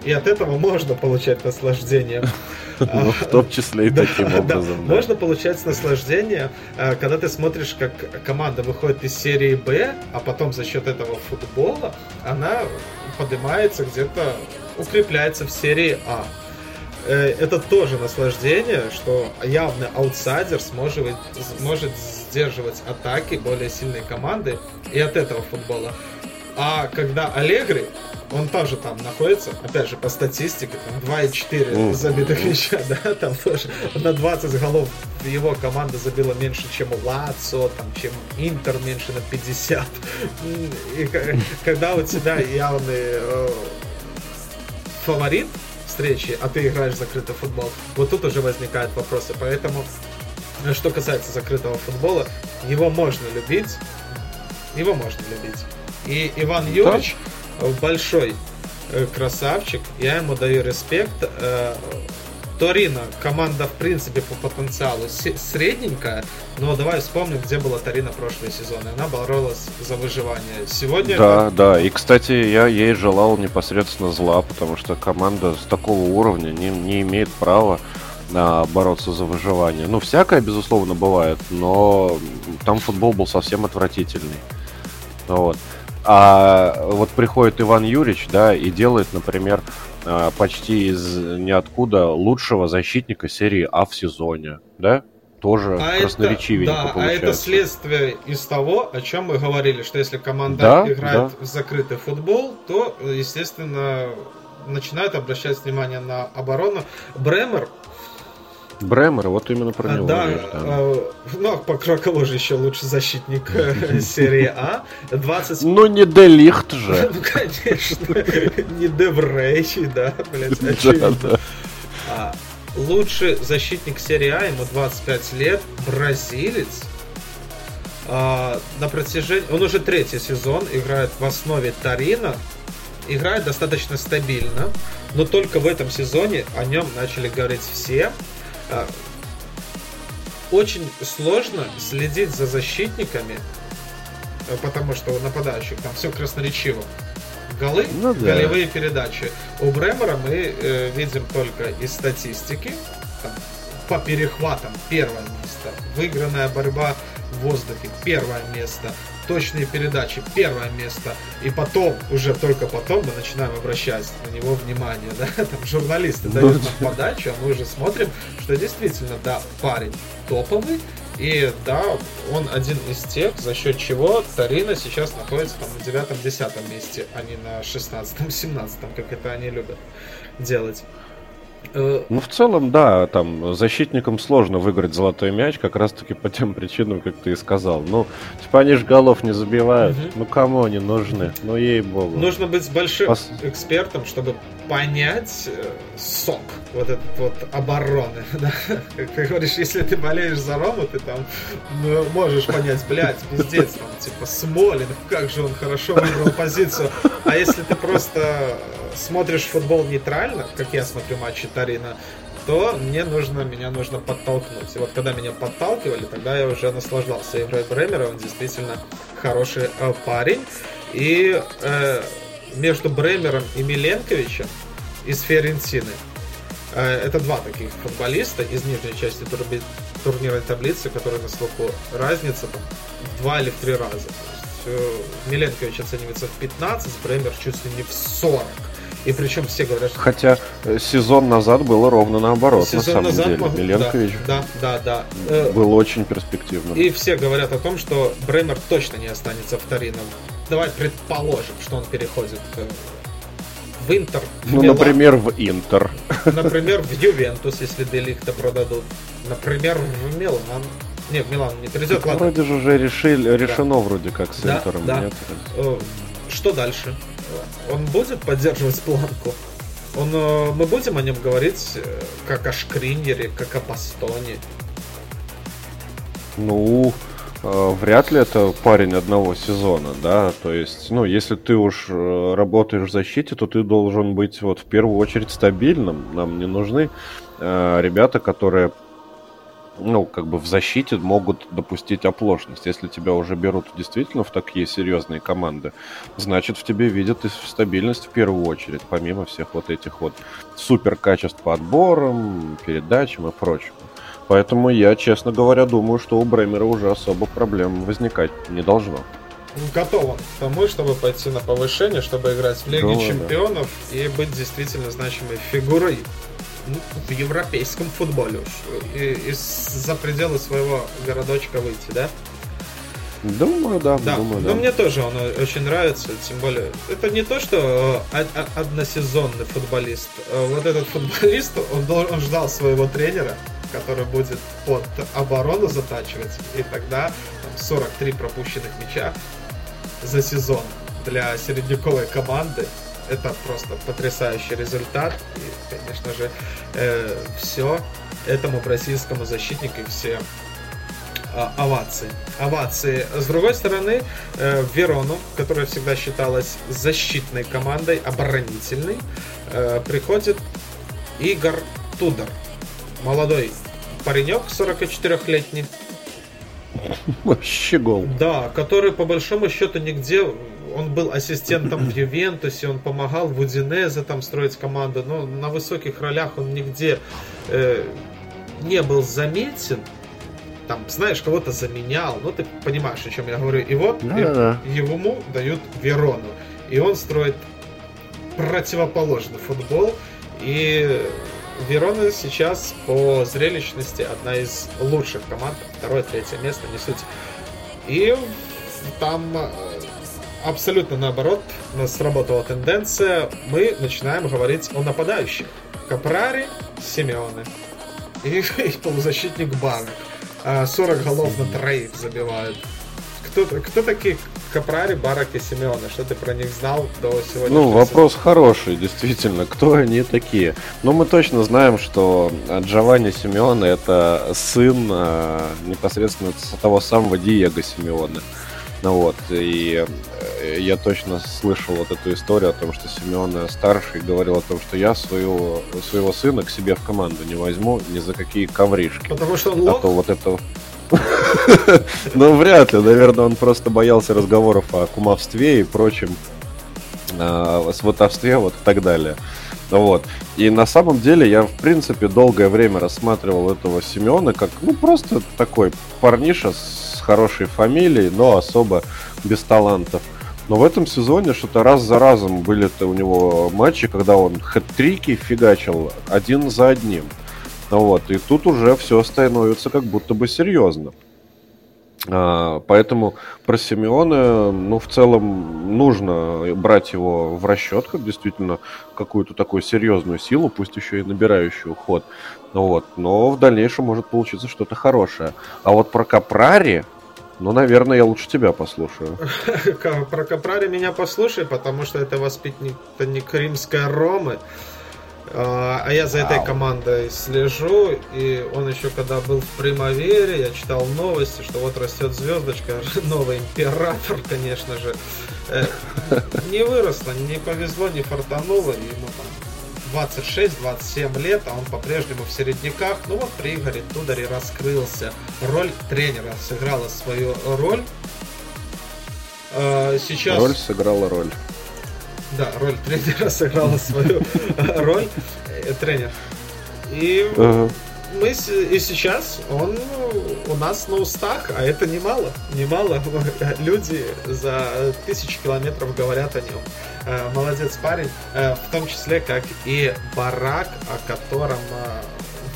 И от этого можно получать наслаждение.
Ну, в том числе и таким образом.
Можно получать наслаждение, э, когда ты смотришь, как команда выходит из серии Б, а потом за счет этого футбола она поднимается где-то, укрепляется в серии А. Э, это тоже наслаждение, что явный аутсайдер сможет, сможет сдерживать атаки более сильной команды и от этого футбола. А когда Аллегри он тоже там находится, опять же, по статистике, там 2,4 mm. забитых мяча, да, там тоже на 20 голов его команда забила меньше, чем у Лацо, там, чем Интер меньше на 50. И когда у тебя явный э, фаворит встречи, а ты играешь в закрытый футбол, вот тут уже возникают вопросы. Поэтому, что касается закрытого футбола, его можно любить, его можно любить. И Иван Юрьевич большой э, красавчик, я ему даю респект. Э, Торино, команда в принципе по потенциалу средненькая, но давай вспомним, где была Торино прошлые сезоны. Она боролась за выживание. Сегодня...
Да, да, и кстати, я ей желал непосредственно зла, потому что команда с такого уровня не, не имеет права а, бороться за выживание. Ну, всякое, безусловно, бывает, но там футбол был совсем отвратительный. Вот. А вот приходит Иван Юрьевич, да, и делает, например, а, почти из ниоткуда лучшего защитника серии А в сезоне, да? Тоже а красноречивенько это, да, получается.
А это следствие из того, о чем мы говорили, что если команда да, играет да. в закрытый футбол, то, естественно, начинают обращать внимание на оборону. Бремер
Бремер, вот именно про него.
Да, речь, да. А, ну, а по Кракову же еще лучший защитник э, серии А. 20...
Ну, не Делихт же.
Ну, конечно. Не Деврей, да, блядь, очевидно. А, лучший защитник серии А, ему 25 лет, бразилец. На протяжении... Он уже третий сезон играет в основе Тарина. Играет достаточно стабильно. Но только в этом сезоне о нем начали говорить все. А, очень сложно следить за защитниками, э, потому что у нападающих там все красноречиво. Голы, ну, да. голевые передачи. У Бремера мы э, видим только из статистики. Там, по перехватам первое место. Выигранная борьба в воздухе первое место. Точные передачи, первое место. И потом, уже только потом мы начинаем обращать на него внимание, да, там журналисты дают нам подачу, а мы уже смотрим, что действительно, да, парень топовый, и да, он один из тех, за счет чего Тарина сейчас находится там на девятом-десятом месте, а не на шестнадцатом-семнадцатом, как это они любят делать.
Э, ну, в целом, да, там защитникам сложно выиграть золотой мяч, как раз-таки по тем причинам, как ты и сказал. Ну, типа они же голов не забивают. Угу. Ну, кому они нужны? Ну, ей-богу.
Нужно быть большим Пос... экспертом, чтобы понять э, сок вот этот вот обороны. Да? Как говоришь, если ты болеешь за Рому, ты там ну, можешь понять, блядь, пиздец, там, типа, Смолин, как же он хорошо выбрал позицию. А если ты просто смотришь футбол нейтрально, как я смотрю матчи Тарина, то мне нужно, меня нужно подтолкнуть. И вот когда меня подталкивали, тогда я уже наслаждался игрой Бремера, он действительно хороший э, парень. И э, между Бремером и Миленковичем из Ферентины э, это два таких футболиста из нижней части турби, турнирной таблицы, которые на слуху разница там, в два или в три раза. То есть, э, Миленкович оценивается в 15, Бремер чуть ли не в 40. И причем все говорят,
что... Хотя э, сезон назад было ровно наоборот, сезон на самом назад деле. Мог...
Миленкович да, да, да,
да. был очень перспективным.
И все говорят о том, что Бремер точно не останется в Торино. Давай предположим, что он переходит в Интер.
В ну, Милан. например, в Интер.
Например, в Ювентус, если Делихта продадут. Например, в Милан. Не, в Милан не перейдет,
так ладно. Вроде же уже решили, решено да. вроде как с да, Интером,
да. нет? Э, что дальше? Он будет поддерживать планку? Он, э, мы будем о нем говорить э, как о Шкринере, как о Бастоне?
Ну, э, вряд ли это парень одного сезона, да, то есть, ну, если ты уж работаешь в защите, то ты должен быть вот в первую очередь стабильным. Нам не нужны э, ребята, которые ну, как бы в защите могут допустить оплошность. Если тебя уже берут действительно в такие серьезные команды, значит, в тебе видят и стабильность в первую очередь, помимо всех вот этих вот супер качеств по отборам, передачам и прочему. Поэтому я, честно говоря, думаю, что у Бремера уже особо проблем возникать не должно.
Готов он к тому, чтобы пойти на повышение, чтобы играть в Лиге Думаю, Чемпионов да. и быть действительно значимой фигурой ну, в европейском футболе уж. Из-за пределы своего городочка выйти, да?
Думаю, да.
Да,
думаю,
но
да.
мне тоже он очень нравится, тем более, это не то, что э, односезонный футболист. Э, вот этот футболист, он, он ждал своего тренера, который будет под оборону затачивать, и тогда там, 43 пропущенных мяча за сезон для середняковой команды это просто потрясающий результат. И, конечно же, э, все этому бразильскому защитнику все э, овации. Овации. С другой стороны, э, Верону, которая всегда считалась защитной командой, оборонительной, э, приходит Игорь Тудор. Молодой паренек, 44-летний.
Вообще гол.
Да, который по большому счету нигде он был ассистентом в Ювентусе, он помогал в Удинезе там строить команду, но на высоких ролях он нигде э, не был заметен. Там, знаешь, кого-то заменял, ну ты понимаешь, о чем я говорю. И вот да, и, да. ему дают Верону. И он строит противоположный футбол. И Верона сейчас по зрелищности одна из лучших команд. Второе, третье место, не суть. И там э, абсолютно наоборот, у нас сработала тенденция, мы начинаем говорить о нападающих. Капрари, Симеоне и, и полузащитник Банок. 40 голов на троих забивают. Кто, кто такие Капрари, Барак и Симеоне? Что ты про них знал до сегодня?
Ну, вопрос сезона? хороший, действительно. Кто они такие? Но мы точно знаем, что Джованни Симеоне это сын а, непосредственно того самого Диего Симеоне. Ну вот, и э, я точно слышал вот эту историю о том, что Семен старший говорил о том, что я своего, своего сына к себе в команду не возьму ни за какие ковришки.
Потому что он лох?
А то вот это... Ну, вряд ли. Наверное, он просто боялся разговоров о кумовстве и прочем, а, сватовстве вот и так далее. Вот. И на самом деле я, в принципе, долгое время рассматривал этого Семена как, ну, просто такой парниша с хорошей фамилией, но особо без талантов. Но в этом сезоне что-то раз за разом были-то у него матчи, когда он хэт-трики фигачил один за одним. Вот, и тут уже все становится как будто бы серьезно. А, поэтому про Симеона, ну, в целом, нужно брать его в расчет, как действительно какую-то такую серьезную силу, пусть еще и набирающую ход. Вот. Но в дальнейшем может получиться что-то хорошее. А вот про Капрари, ну, наверное, я лучше тебя послушаю.
Про Капрари меня послушай, потому что это воспитанник римской Ромы. А, а я за этой командой слежу, и он еще когда был в Примавере, я читал новости, что вот растет звездочка, новый император, конечно же. Э, не выросло, не повезло, не фартануло, ему там 26-27 лет, а он по-прежнему в середняках. Ну вот при Игоре Тударе раскрылся. Роль тренера сыграла свою роль.
А, сейчас... Роль сыграла роль.
Да, роль тренера сыграла свою роль. Э, тренер. И мы и сейчас он у нас на устах, а это немало, немало. Люди за тысячи километров говорят о нем. Э, молодец парень, э, в том числе как и Барак, о котором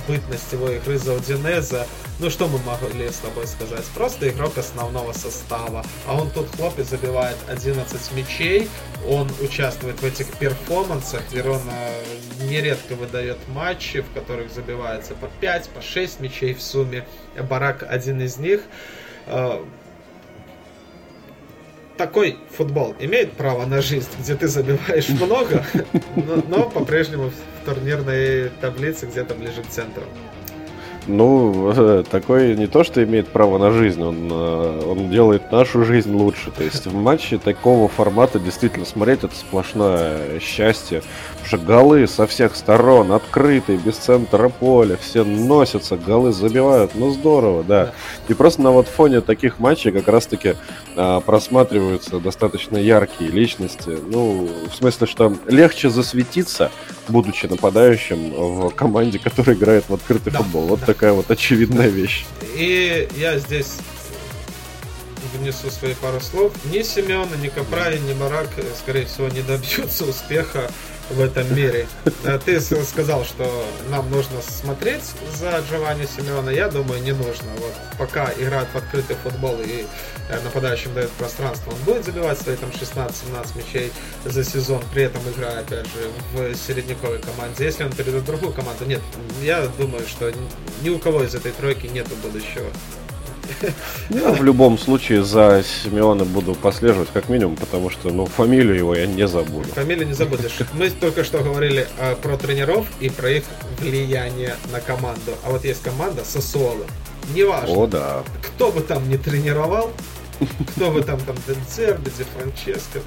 бытность его игры за Удинеза ну что мы могли с тобой сказать? Просто игрок основного состава. А он тут хлоп и забивает 11 мячей. Он участвует в этих перформансах. Верона нередко выдает матчи, в которых забивается по 5, по 6 мячей в сумме. Барак один из них э, такой футбол имеет право на жизнь, где ты забиваешь много, но, но по-прежнему в турнирной таблице где-то ближе к центру.
Ну, такой не то, что имеет право на жизнь, он, э, он делает нашу жизнь лучше. То есть в матче такого формата действительно смотреть это сплошное счастье. Потому что голы со всех сторон, открытые, без центра поля, все носятся, голы забивают. Ну, здорово, да. И просто на вот фоне таких матчей как раз-таки а, просматриваются достаточно яркие личности. Ну, в смысле, что легче засветиться, будучи нападающим в команде, которая играет в открытый да, футбол. Вот да. Такая вот очевидная вещь.
И я здесь внесу свои пару слов. Ни Семена, ни Капрари, ни Марак, скорее всего, не добьются успеха в этом мире. Э, ты сказал, что нам нужно смотреть за Джованни Симеона. Я думаю, не нужно. Вот пока играют в открытый футбол и э, нападающим дают пространство, он будет забивать свои там 16-17 мячей за сезон, при этом играя, опять же, в середняковой команде. Если он перейдет в другую команду, нет, я думаю, что ни у кого из этой тройки нету будущего.
Я в любом случае за Симеона буду послеживать, как минимум, потому что, ну, фамилию его я не забуду.
Фамилию не забудешь. Мы только что говорили э, про тренеров и про их влияние на команду. А вот есть команда Сосуола. Неважно,
О, да.
кто бы там не тренировал, кто бы там, там, Денцерби, Ди Франческо,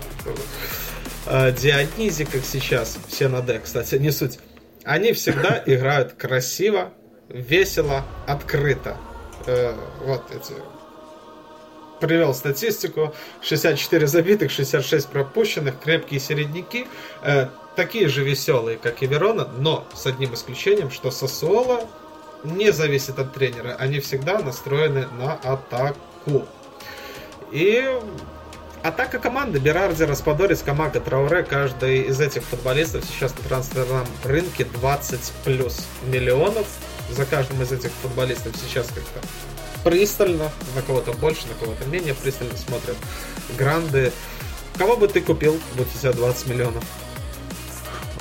э, Дионизи, как сейчас, все на Д, кстати, не суть. Они всегда играют красиво, весело, открыто. Э, вот эти привел статистику. 64 забитых, 66 пропущенных, крепкие середняки. Э, такие же веселые, как и Верона, но с одним исключением, что Сосуола не зависит от тренера. Они всегда настроены на атаку. И атака команды Берарди, Распадорец, Камага, Трауре, каждый из этих футболистов сейчас на трансферном рынке 20 плюс миллионов за каждым из этих футболистов сейчас как-то пристально, на кого-то больше, на кого-то менее пристально смотрят гранды. Кого бы ты купил, будь у тебя 20 миллионов?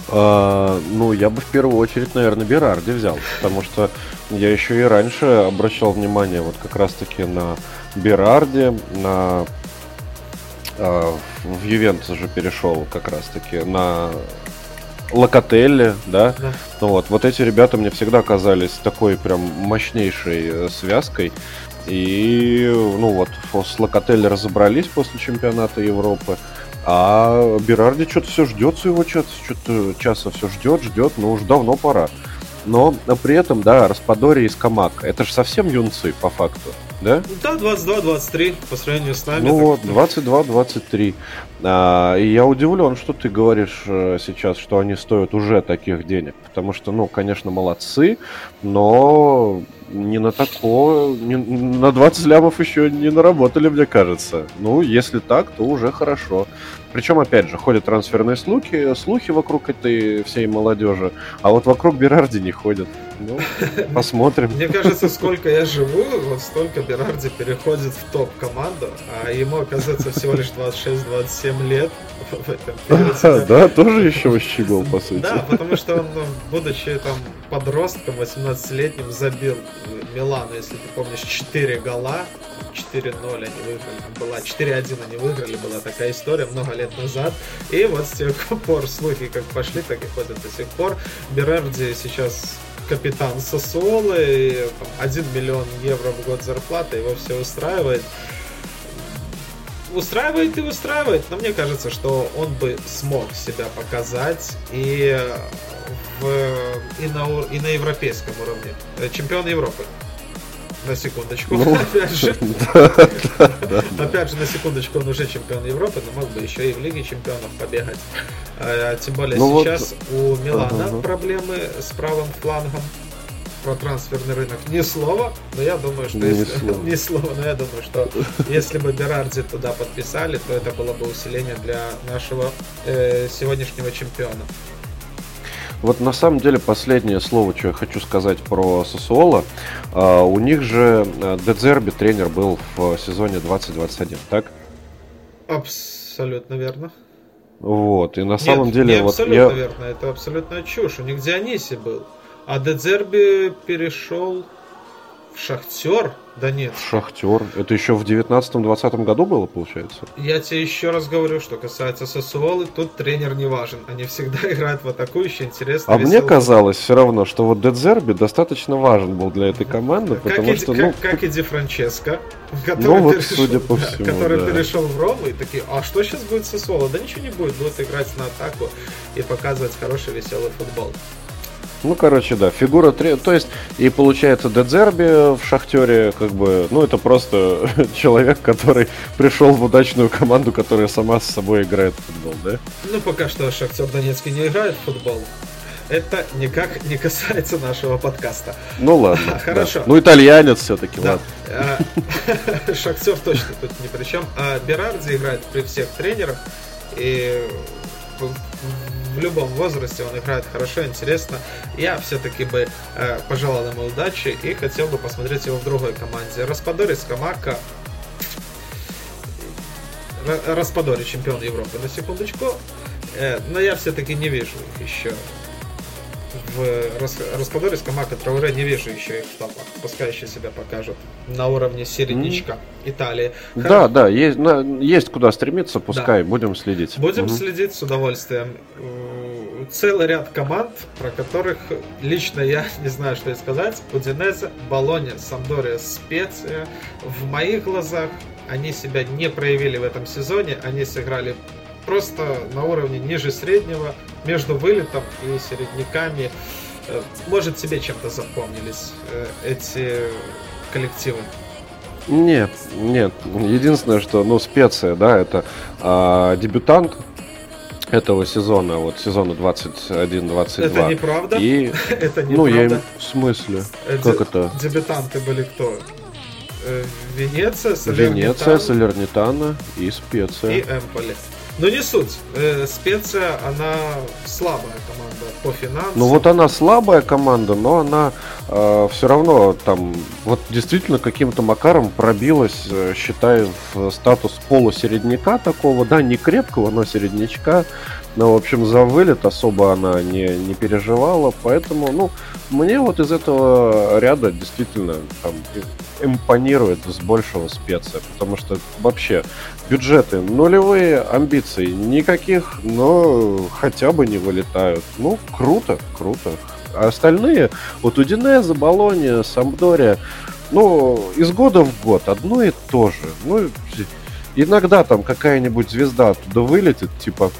А, ну, я бы в первую очередь, наверное, Берарди взял, потому что я еще и раньше обращал внимание вот как раз-таки на Берарди, на а, в Ювентус же перешел как раз-таки на Локотелли, да? да. Ну вот, вот эти ребята мне всегда казались такой прям мощнейшей э, связкой. И, ну вот, с Локотелли разобрались после чемпионата Европы. А Берарди что-то все ждет своего часа, что-то часа все ждет, ждет, но уже давно пора. Но при этом, да, Распадори и Скамак, это же совсем юнцы по факту да?
Да, 22-23 по сравнению с нами.
Ну вот, 22-23. А, и я удивлен, что ты говоришь э, сейчас, что они стоят уже таких денег. Потому что, ну, конечно, молодцы, но не на такое, не, на 20 лямов еще не наработали, мне кажется. Ну, если так, то уже хорошо. Причем, опять же, ходят трансферные слухи, слухи вокруг этой всей молодежи, а вот вокруг Берарди не ходят. Ну, посмотрим.
Мне кажется, сколько я живу, вот столько Берарди переходит в топ-команду, а ему, оказывается, всего лишь 26-27 лет
в этом Да, тоже еще щегол, по сути.
Да, потому что он, ну, будучи там подростком, 18-летним, забил Милану, если ты помнишь, 4 гола, 4-0 они выиграли, была 4-1 они выиграли, была такая история много лет назад. И вот с тех пор слухи как пошли, так и ходят до сих пор. Берарди сейчас капитан Сосуолы, 1 миллион евро в год зарплата, его все устраивает. Устраивает и устраивает, но мне кажется, что он бы смог себя показать и, в, и, на, и на европейском уровне. Чемпион Европы на секундочку. Ну, опять же, опять же, на секундочку, он уже чемпион Европы, но мог бы еще и в Лиге чемпионов побегать. А, тем более ну сейчас у Милана проблемы с правым флангом. Про трансферный рынок ни слова, но я думаю, что ни если слова. ни слова, но я думаю, что если бы Берарди туда подписали, то это было бы усиление для нашего э, сегодняшнего чемпиона.
Вот на самом деле последнее слово, что я хочу сказать про Сосуола. Uh, у них же э, Дедзерби тренер был в сезоне 2021, так?
Абсолютно верно.
Вот, и на Нет, самом деле...
Не вот абсолютно я... верно, это абсолютная чушь. У них Диониси был. А Дедзерби перешел Шахтер Донецк.
Шахтер. Это еще в 19-20 году было, получается?
Я тебе еще раз говорю, что касается Сосуолы, тут тренер не важен. Они всегда играют в атакующий, интересно.
А мне казалось все равно, что вот Дедзерби достаточно важен был для этой команды, как потому и, что...
Как, ну, как и Ди Франческо,
который, ну, вот, перешел, судя по всему,
да, который да. перешел в Рому, и такие, а что сейчас будет Сосуола? Да ничего не будет, будут играть на атаку и показывать хороший веселый футбол.
Ну, короче, да, фигура 3. То есть, и получается, Дедзерби в Шахтере, как бы, ну, это просто человек, который пришел в удачную команду, которая сама с собой играет в футбол, да?
Ну, пока что Шахтер Донецкий не играет в футбол. Это никак не касается нашего подкаста.
Ну ладно.
Хорошо. Да.
Ну, итальянец все-таки, да.
ладно. А, Шахтер точно тут ни при чем. А Берарди играет при всех тренерах. И в любом возрасте он играет хорошо, интересно. Я все-таки бы э, пожелал ему удачи и хотел бы посмотреть его в другой команде. Распадори Скамака. Распадори чемпион Европы, на секундочку. Э, но я все-таки не вижу их еще в Распадоре с Камака Трауре не вижу еще их в топах. Пускай еще себя покажут на уровне середнячка mm. Италии.
Да, да, есть, на, есть куда стремиться, пускай, да. будем следить.
Будем mm следить с удовольствием. Целый ряд команд, про которых лично я не знаю, что и сказать. Удинезе, Болония, Самдория, Специя. В моих глазах они себя не проявили в этом сезоне. Они сыграли просто на уровне ниже среднего, между вылетом и середняками. Э, может, тебе чем-то запомнились э, эти коллективы?
Нет, нет. Единственное, что, ну, специя, да, это а, дебютант этого сезона, вот сезона 21-22.
Это неправда?
И,
это неправда.
Ну, я им... В смысле? Э, как это?
Дебютанты были кто? Венеция,
Салернитана. Венеция, Салернитана и Специя.
И Эмполи. Но не суть. Э, специя, она слабая команда по финансам.
Ну вот она слабая команда, но она э, все равно там вот действительно каким-то макаром пробилась, э, считай, в статус полусередняка такого, да, не крепкого, но середнячка. Ну, в общем, за вылет особо она не, не переживала, поэтому, ну, мне вот из этого ряда действительно там импонирует с большего специя, потому что вообще бюджеты нулевые, амбиций никаких, но хотя бы не вылетают. Ну, круто, круто. А остальные, вот Удинеза, Болония, Самдория, ну, из года в год одно и то же. Ну, иногда там какая-нибудь звезда туда вылетит, типа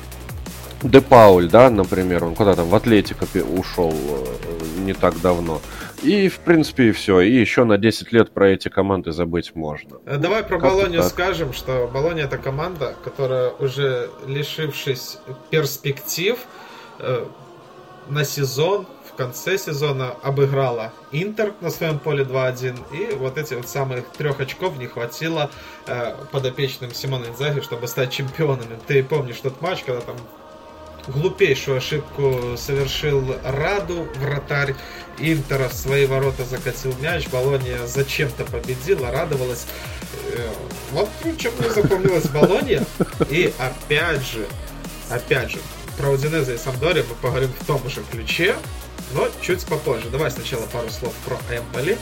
Де Пауль, да, например, он куда там в Атлетико ушел э, не так давно. И, в принципе, и все. И еще на 10 лет про эти команды забыть можно.
Э, давай про как Болонию скажем, что Болония это команда, которая уже лишившись перспектив э, на сезон в конце сезона обыграла Интер на своем поле 2-1. И вот эти вот самых трех очков не хватило э, подопечным Симона Инзаги, чтобы стать чемпионами. Ты помнишь тот матч, когда там глупейшую ошибку совершил Раду, вратарь Интера в свои ворота закатил мяч, Болония зачем-то победила, радовалась. Э, вот чем мне запомнилась Болония. И опять же, опять же, про Удинезе и Самдори мы поговорим в том же ключе, но чуть попозже. Давай сначала пару слов про Эмполи.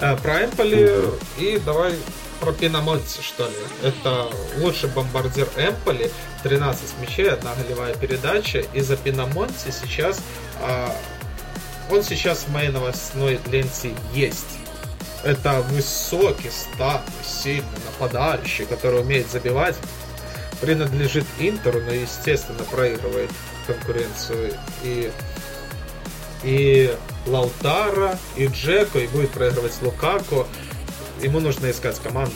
Э, про Эмполи и давай про Пинамонти, что ли. Это лучший бомбардир Эмполи, 13 мячей, одна голевая передача. И за Пинамонти сейчас... А, он сейчас в моей новостной ленте есть. Это высокий, статный, сильный нападающий, который умеет забивать. Принадлежит Интеру, но, естественно, проигрывает конкуренцию и и Лаутара, и Джеко, и будет проигрывать Лукаку ему нужно искать команду.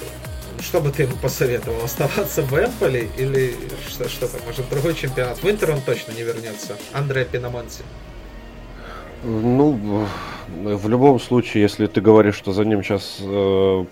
Что бы ты ему посоветовал? Оставаться в Эмполе или что, что-то, может, другой чемпионат? В Интер он точно не вернется. Андре Пинамонти.
Ну, в любом случае, если ты говоришь, что за ним сейчас э,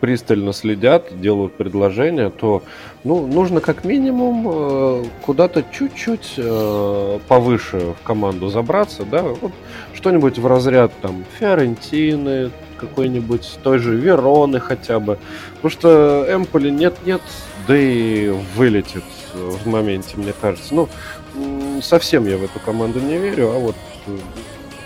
пристально следят, делают предложения, то ну, нужно как минимум э, куда-то чуть-чуть э, повыше в команду забраться, да, вот что-нибудь в разряд там Фиорентины, какой-нибудь той же Вероны хотя бы. Потому что Эмполи нет-нет, да и вылетит в моменте, мне кажется. Ну, совсем я в эту команду не верю, а вот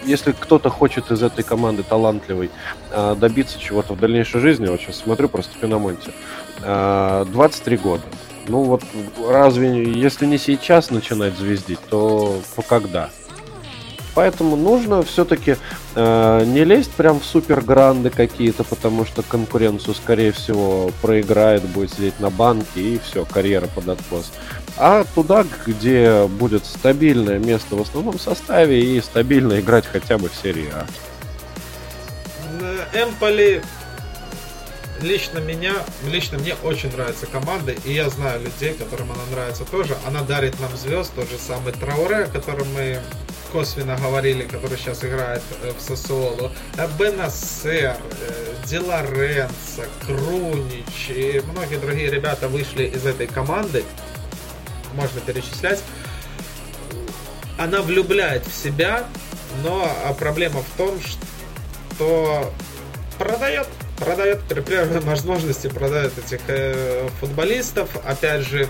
если кто-то хочет из этой команды талантливой а, добиться чего-то в дальнейшей жизни, вот сейчас смотрю просто Пинамонте, 23 года. Ну вот разве, если не сейчас начинать звездить, то, то когда? Поэтому нужно все-таки э, не лезть прям в супер гранды какие-то, потому что конкуренцию, скорее всего, проиграет, будет сидеть на банке и все, карьера под откос. А туда, где будет стабильное место в основном составе и стабильно играть хотя бы в серии А.
Эмполи лично меня, лично мне очень нравится команда, и я знаю людей, которым она нравится тоже. Она дарит нам звезд, тот же самый Трауре, о котором мы косвенно говорили, который сейчас играет э, в Сосуолу, э, Бенасер, э, Ди Лоренцо, Крунич и многие другие ребята вышли из этой команды, можно перечислять. Она влюбляет в себя, но а проблема в том, что продает продает при первой возможности продает этих э, футболистов. Опять же,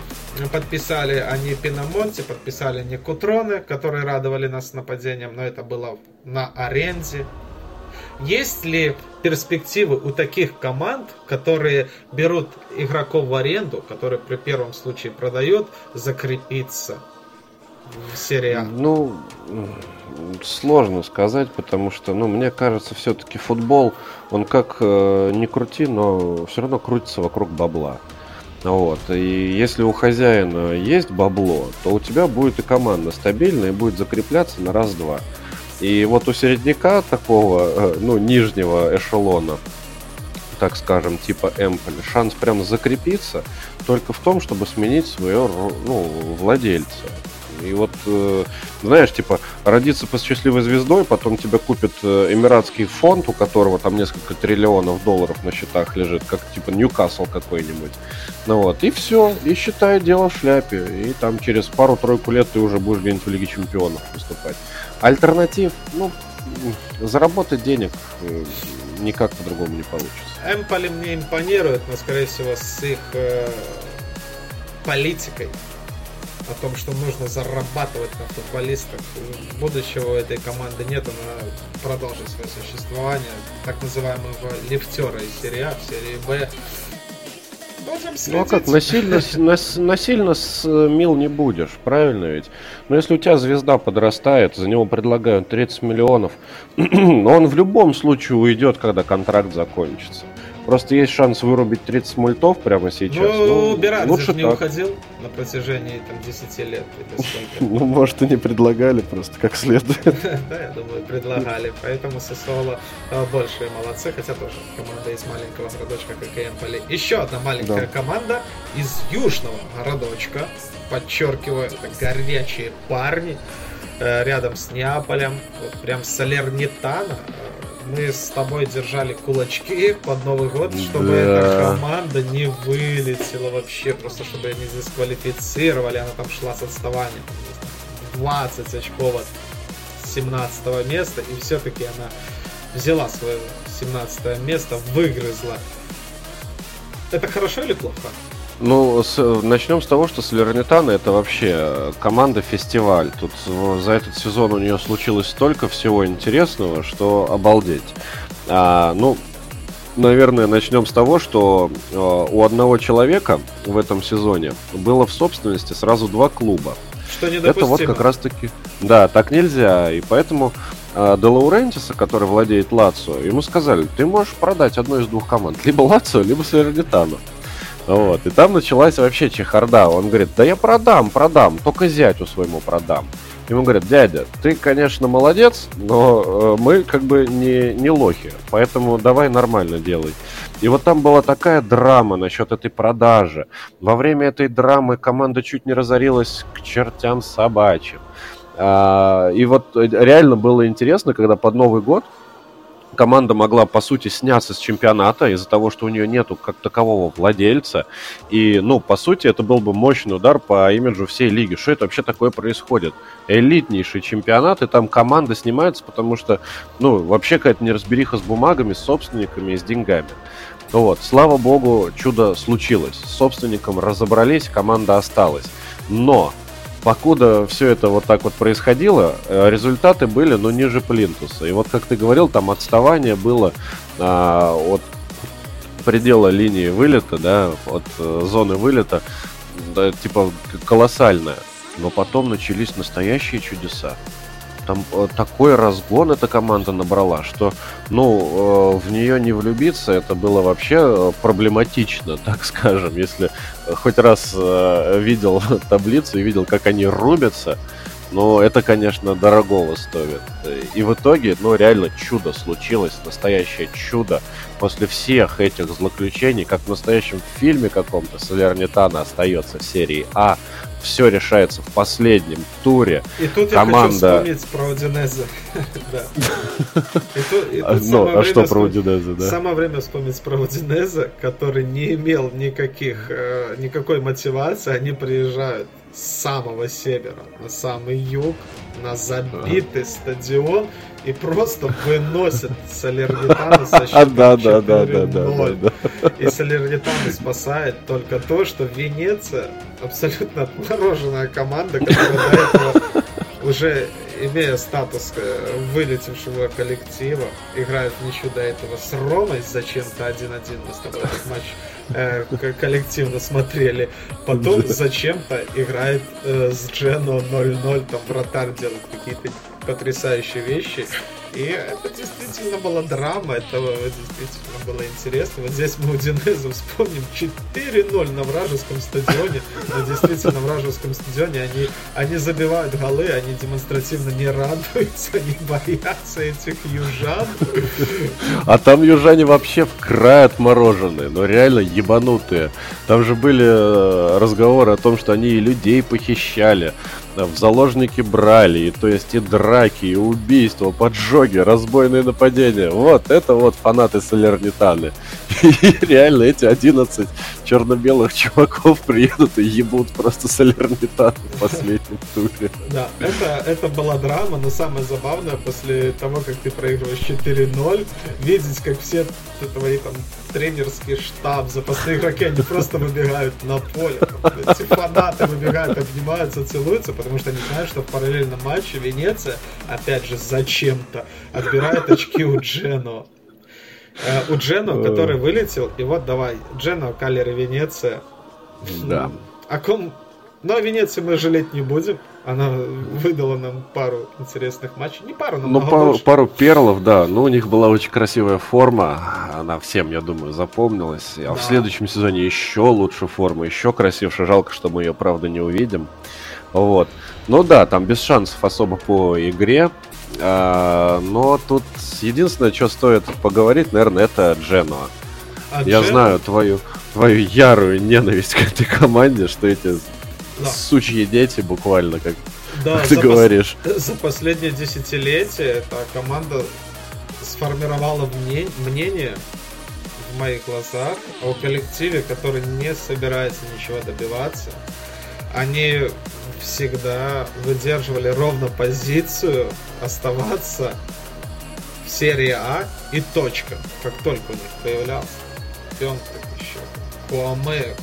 подписали они Пинамонти, подписали не Кутроны, которые радовали нас нападением, но это было на аренде. Есть ли перспективы у таких команд, которые берут игроков в аренду, которые при первом случае продают, закрепиться? Серия?
Ну, сложно сказать, потому что, ну, мне кажется, все-таки футбол, он как э, не крути, но все равно крутится вокруг бабла. Вот. И если у хозяина есть бабло, то у тебя будет и команда стабильная и будет закрепляться на раз-два. И вот у середняка такого, э, ну, нижнего эшелона, так скажем, типа Эмполи, шанс прям закрепиться только в том, чтобы сменить своего ну, владельца. И вот, э, знаешь, типа, родиться по счастливой звездой, потом тебя купит э, эмиратский фонд, у которого там несколько триллионов долларов на счетах лежит, как типа Ньюкасл какой-нибудь. Ну вот, и все, и считай дело в шляпе. И там через пару-тройку лет ты уже будешь где-нибудь в Лиге Чемпионов выступать. Альтернатив, ну, заработать денег э, никак по-другому не получится.
Эмполи мне импонирует, но, скорее всего, с их э, политикой о том, что нужно зарабатывать на футболистах. Будущего этой команды нет, она продолжит свое существование, так называемого лифтера из серии А в серии Б.
Ну а как, насильно, нас, насильно смил не будешь, правильно ведь? Но если у тебя звезда подрастает, за него предлагают 30 миллионов, он в любом случае уйдет, когда контракт закончится. Просто есть шанс вырубить 30 мультов прямо сейчас.
Ну, ну Берардзе лучше не так. уходил на протяжении там, 10 лет.
Ну, может, и не предлагали просто как следует.
Да, я думаю, предлагали. Поэтому Сосоло э, большие молодцы, хотя тоже команда из маленького городочка, как и Эмполи. Еще одна маленькая команда из южного городочка. Подчеркиваю, это горячие парни. э, рядом с Неаполем, вот прям Салернитана. Мы с тобой держали кулачки под Новый год, чтобы
Да.
эта команда не вылетела вообще, просто чтобы не дисквалифицировали. Она там шла с отставанием 20 очков от 17 места, и все-таки она взяла свое 17 место, выгрызла. Это хорошо или плохо?
Ну, с- начнем с того, что Салернитана это вообще э, команда-фестиваль. Тут за этот сезон у нее случилось столько всего интересного, что обалдеть. А, ну, наверное, начнем с того, что э, у одного человека в этом сезоне было в собственности сразу два клуба.
Что недопустимо.
Это вот как раз таки... Да, так нельзя. И поэтому э, Де Лаурентиса, который владеет Лацио, ему сказали, ты можешь продать одну из двух команд. Либо Лацио, либо Салернитану. Вот. И там началась вообще чехарда. Он говорит, да я продам, продам, только зятю своему продам. Ему говорят, дядя, ты, конечно, молодец, но э, мы как бы не, не лохи, поэтому давай нормально делай. И вот там была такая драма насчет этой продажи. Во время этой драмы команда чуть не разорилась к чертям собачьим. А, и вот э, реально было интересно, когда под Новый год команда могла, по сути, сняться с чемпионата из-за того, что у нее нету как такового владельца. И, ну, по сути, это был бы мощный удар по имиджу всей лиги. Что это вообще такое происходит? Элитнейший чемпионат, и там команда снимается, потому что, ну, вообще какая-то неразбериха с бумагами, с собственниками и с деньгами. Вот, слава богу, чудо случилось. С собственником разобрались, команда осталась. Но покуда все это вот так вот происходило, э, результаты были, ну, ниже плинтуса. И вот, как ты говорил, там отставание было а, от предела линии вылета, да, от э, зоны вылета, да, типа колоссальное. Но потом начались настоящие чудеса. Там э, такой разгон эта команда набрала, что, ну, э, в нее не влюбиться, это было вообще э, проблематично, так скажем. Если хоть раз видел таблицу и видел, как они рубятся, но это, конечно, дорогого стоит. И в итоге, ну, реально чудо случилось, настоящее чудо. После всех этих злоключений, как в настоящем фильме каком-то, Салернитана остается в серии А, все решается в последнем туре.
И тут
Команда-
я хочу вспомнить про Удинезе.
Ну, а что про Удинезе, да?
Самое время вспомнить про Удинезе, который не имел никаких, э, никакой мотивации. Они приезжают с самого севера на самый юг, на забитый стадион и просто выносят Салернитана со счетом
да, да, да, да, да,
4:0.
да, да.
И Салернитана спасает только то, что Венеция абсолютно отмороженная команда, которая до этого уже имея статус э, вылетевшего коллектива, играет в ничью до этого с Ромой зачем-то 1-1 мы с тобой этот матч э, коллективно смотрели. Потом зачем-то играет э, с Джено 0-0, там вратарь делает какие-то потрясающие вещи. И это действительно была драма, это действительно было интересно. Вот здесь мы у Динеза вспомним 4-0 на вражеском стадионе. Но действительно, на вражеском стадионе они, они забивают голы, они демонстративно не радуются, они боятся этих южан.
А там южане вообще в край отмороженные, но реально ебанутые. Там же были э, разговоры о том, что они и людей похищали, в заложники брали, и то есть и драки, и убийства, поджоги, разбойные нападения. Вот, это вот фанаты Салернитаны. И реально эти 11 черно-белых чуваков приедут и ебут просто Салернитану в последнем туре.
Да, это, это была драма, но самое забавное, после того, как ты проигрываешь 4-0, видеть, как все твои там тренерский штаб, запасные игроки, они просто выбегают на поле. Эти фанаты выбегают, обнимаются, целуются, потому что они знают, что в параллельном матче Венеция, опять же, зачем-то отбирает очки у Джено. Э, У Джено, который вылетел, и вот давай, Джено, Калер и Венеция.
Да.
О ком... Ну, о Венеции мы жалеть не будем. Она выдала нам пару интересных матчей. Не пару, но
Ну,
много
пару,
больше.
пару перлов, да. Ну, у них была очень красивая форма. Она всем, я думаю, запомнилась. А в
Да.
следующем сезоне еще лучше форма, еще красивше. Жалко, что мы ее, правда, не увидим. Вот. Ну да, там без шансов особо по игре. А, но тут единственное, что стоит поговорить, наверное, это Дженуа.
А
Я
Джено-
знаю твою, твою ярую ненависть к этой команде, что эти
Да.
сучьи дети буквально как да, ты говоришь.
Пос... За последнее десятилетие эта команда сформировала мнение в моих глазах о коллективе, который не собирается ничего добиваться. Они всегда выдерживали ровно позицию оставаться в серии А и точка, как только у них появлялся Пионтек еще, Куаме,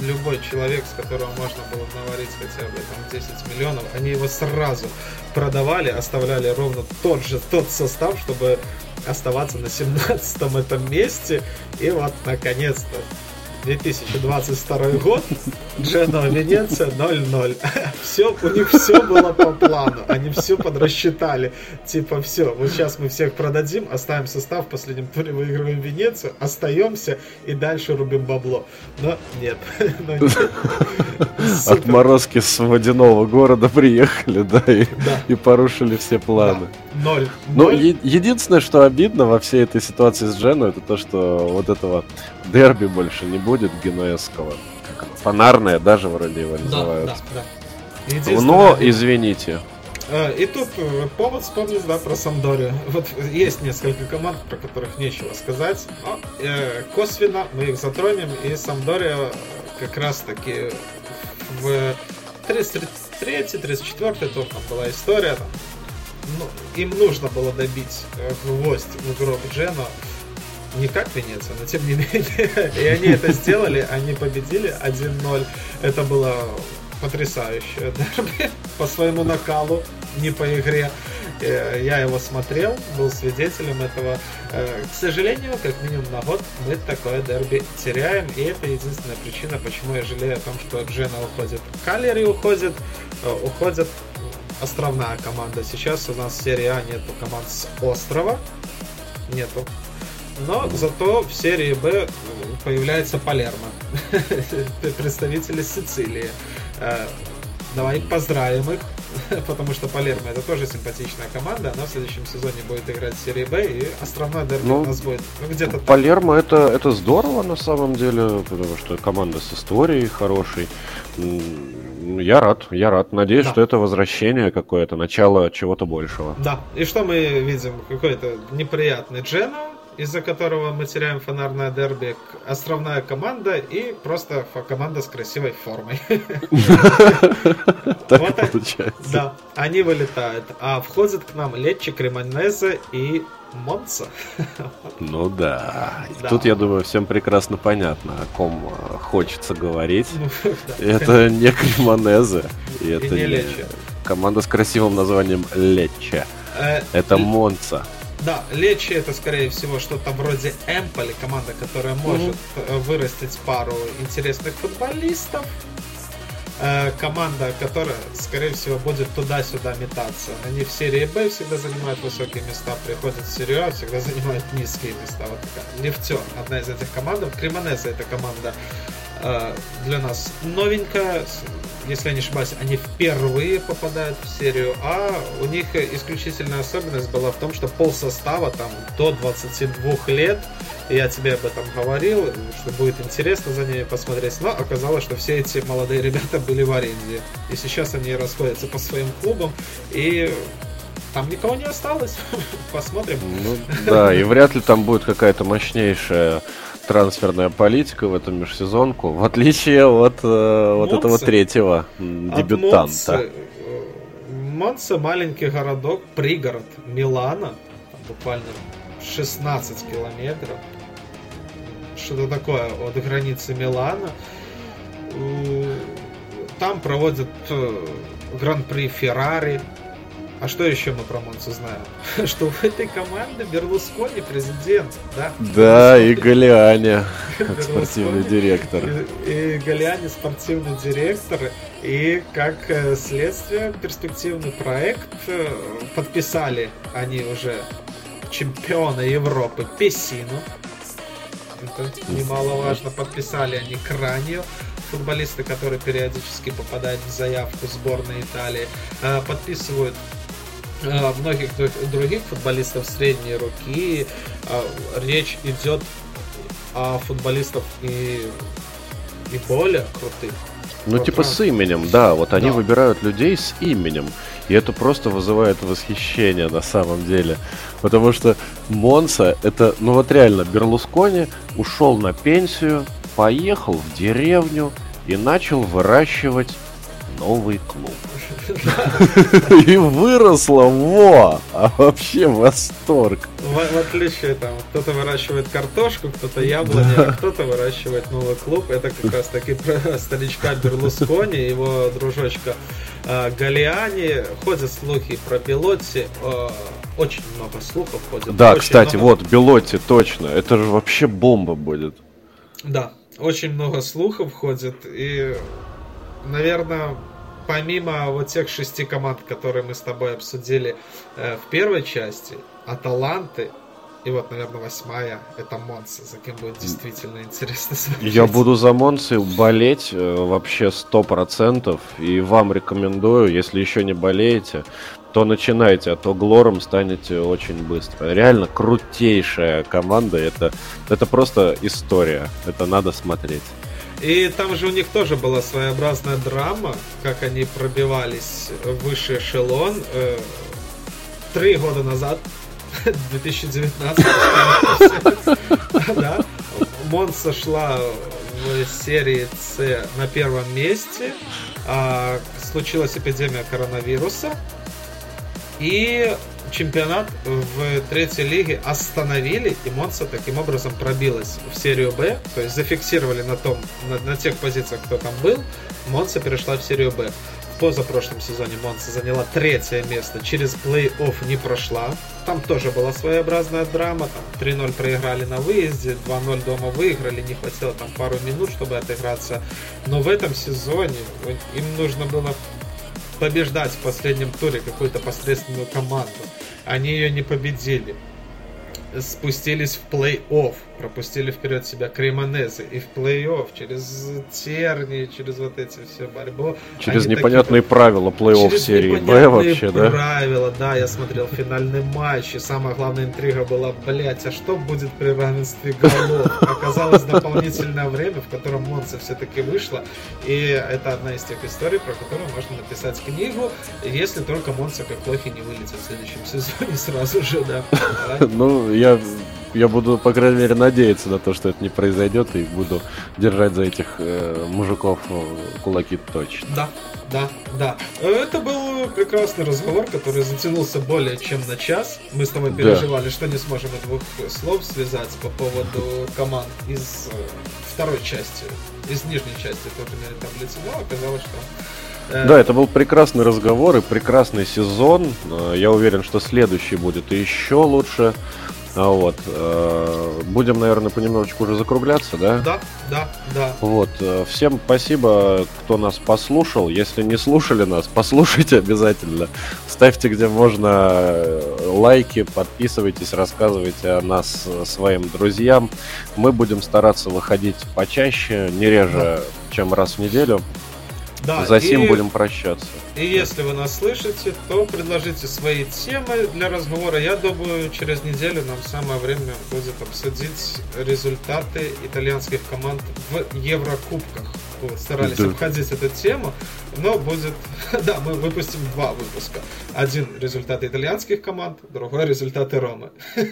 любой человек, с которого можно было наварить хотя бы там 10 миллионов, они его сразу продавали, оставляли ровно тот же, тот состав, чтобы оставаться на 17 этом месте. И вот, наконец-то, 2022 год, Джено Венеция 0-0. Все, у них все было по плану, они все подрасчитали. Типа, все, вот сейчас мы всех продадим, оставим состав, в последнем туре выигрываем Венецию, остаемся и дальше рубим бабло. Но нет.
Отморозки с водяного города приехали, да, и, да. и порушили все планы.
Да. Ноль.
Ну. Е- единственное, что обидно во всей этой ситуации с Джену, это то, что вот этого дерби больше не будет генуэзского. Фонарное даже вроде его называют. Да, да, да. Но, извините,
э, и тут э, повод вспомнить, да, про Самдорию. Вот есть несколько команд, про которых нечего сказать. Но э, косвенно мы их затронем. И Самдория как раз таки в 33-34 тур там была история. Там, ну, им нужно было добить гвоздь в гроб Джена не как Венеция, но тем не менее. И они это сделали, они победили 1-0. Это было потрясающее дерби по своему накалу, не по игре. Э, я его смотрел, был свидетелем этого. Э, к сожалению, как минимум на год мы такое дерби теряем, и это единственная причина, почему я жалею о том, что Джена уходит. Калери уходит, э, уходит островная команда. Сейчас у нас в серии А нету команд с острова, нету но зато в серии Б появляется Палермо, представители Сицилии. Э, давай поздравим их, потому что Палермо это тоже симпатичная команда. Она в следующем сезоне будет играть в серии Б, и островной дерби ну, у нас будет ну, где-то
Палермо это, это здорово на самом деле, потому что команда с историей хорошей. Я рад, я рад. Надеюсь, да. что это возвращение какое-то, начало чего-то большего.
Да, и что мы видим? Какой-то неприятный Джена, из-за которого мы теряем фонарное дерби, островная команда и просто команда с красивой формой.
Так получается.
Да, они вылетают. А входят к нам Лечи, Кремонезе и Монца.
Ну да. Тут, я думаю, всем прекрасно понятно, о ком э, хочется говорить. Ну, это не Кремонезе. И это не команда с красивым названием Лече. Э, это Монца.
Да, Лечи это скорее всего что-то вроде Эмполи, команда, которая может mm-hmm. вырастить пару интересных футболистов. Э, команда, которая, скорее всего, будет туда-сюда метаться. Они в серии Б всегда занимают высокие места, приходят в серию А, всегда занимают низкие места. Вот такая. Нефтен, одна из этих команд. Кремонеса это команда э, для нас новенькая, если я не ошибаюсь, они впервые попадают в серию А. У них исключительная особенность была в том, что пол состава там до 22 лет. Я тебе об этом говорил, что будет интересно за ними посмотреть. Но оказалось, что все эти молодые ребята были в аренде. И сейчас они расходятся по своим клубам. И там никого не осталось. Посмотрим.
Ну, да, и вряд ли там будет какая-то мощнейшая трансферная политика в этом межсезонку, в отличие от э, вот этого третьего дебютанта.
Монца э, маленький городок, пригород Милана, буквально 16 километров. Что-то такое от границы Милана. Там проводят э, гран-при Феррари, а что еще мы про Монцу знаем? Что в этой команде Берлускони президент, да?
Да, и Галиани, спортивный директор.
И, и Галиани спортивный директор. И как э, следствие, перспективный проект э, подписали они уже чемпиона Европы Песину. Это немаловажно. Подписали они Кранию футболисты, которые периодически попадают в заявку сборной Италии, э, подписывают многих других футболистов средней руки. Э, речь идет о футболистах и, и более крутых.
Ну, типа с именем, да. Вот они
Да.
выбирают людей с именем. И это просто вызывает восхищение на самом деле. Потому что Монса, это, ну вот реально, Берлускони ушел на пенсию, поехал в деревню и начал выращивать новый клуб. И выросло, во! А вообще восторг.
В, в отличие, там, кто-то выращивает картошку, кто-то яблони, а кто-то выращивает новый клуб. Это как раз таки про старичка Берлускони, его дружочка э, Галиани. Ходят слухи про Белотти. э, очень много слухов ходит.
Да,
Очень
кстати,
много-
вот, Белотти, точно. Это же вообще бомба будет.
Да, очень много слухов ходит, и, наверное, помимо вот тех шести команд, которые мы с тобой обсудили э, в первой части, Аталанты, и вот, наверное, восьмая, это Монса, за кем будет действительно интересно смотреть.
Я буду за Монсы болеть э, вообще сто процентов, и вам рекомендую, если еще не болеете, то начинайте, а то Глором станете очень быстро. Реально крутейшая команда, это, это просто история, это надо смотреть.
И там же у них тоже была своеобразная драма, как они пробивались в высший эшелон. э, Три года назад, 2019, да, Монса шла в серии С на первом месте, а случилась эпидемия коронавируса, и чемпионат в третьей лиге остановили, и Монса таким образом пробилась в серию Б, то есть зафиксировали на том, на, на тех позициях, кто там был, Монса перешла в серию Б. В позапрошлом сезоне Монса заняла третье место, через плей-офф не прошла. Там тоже была своеобразная драма, там 3-0 проиграли на выезде, 2-0 дома выиграли, не хватило там пару минут, чтобы отыграться. Но в этом сезоне им нужно было побеждать в последнем туре какую-то посредственную команду. Они ее не победили. Спустились в плей-офф, пропустили вперед себя Кремонезы. И в плей-офф через терни, через вот эти все борьбу.
Через
они
непонятные
такие-
правила плей-офф серии Б вообще, да?
правила, да, я смотрел финальный матч, и самая главная интрига была, блять, а что будет при равенстве голов? Оказалось дополнительное время, в котором Монца все-таки вышла, и это одна из тех историй, про которую можно написать книгу, если только Монца как плохи не вылетит в следующем сезоне сразу же. Да.
Ну, я, я буду, по крайней мере, надеяться на то, что это не произойдет, и буду держать за этих э, мужиков э, кулаки точно.
Да, да, да. Это был прекрасный разговор, который затянулся более чем на час. Мы с тобой
Да.
переживали, что не сможем и двух слов связать по поводу команд из э, второй части, из нижней части турнирной таблицы, но оказалось, что... э,
Да, это был прекрасный разговор и прекрасный сезон. Я уверен, что следующий будет еще лучше. А Вот. э, Будем, наверное, понемножечку уже закругляться, да?
Да, да, да.
Вот. э, Всем спасибо, кто нас послушал. Если не слушали нас, послушайте обязательно. Ставьте, где можно э, лайки, подписывайтесь, рассказывайте о нас своим друзьям. Мы будем стараться выходить почаще, не реже, чем раз в неделю.
Да.
За сим
и-
будем прощаться.
И если вы нас слышите, то предложите свои темы для разговора. Я думаю, через неделю нам самое время будет обсудить результаты итальянских команд в Еврокубках. Вот, старались
Да.
обходить эту тему, но будет... Да, мы выпустим два выпуска. Один результаты итальянских команд, другой результаты Ромы.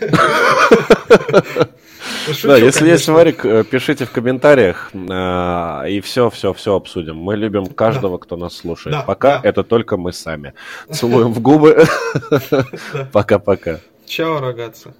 Шучу,
Да, если есть
конечно.
варик, э, пишите в комментариях, э, и все, все, все обсудим. Мы любим каждого, кто нас слушает.
Да,
Пока
да.
это только мы сами. Целуем в губы.
Да.
Пока-пока.
Чао, рогатцы.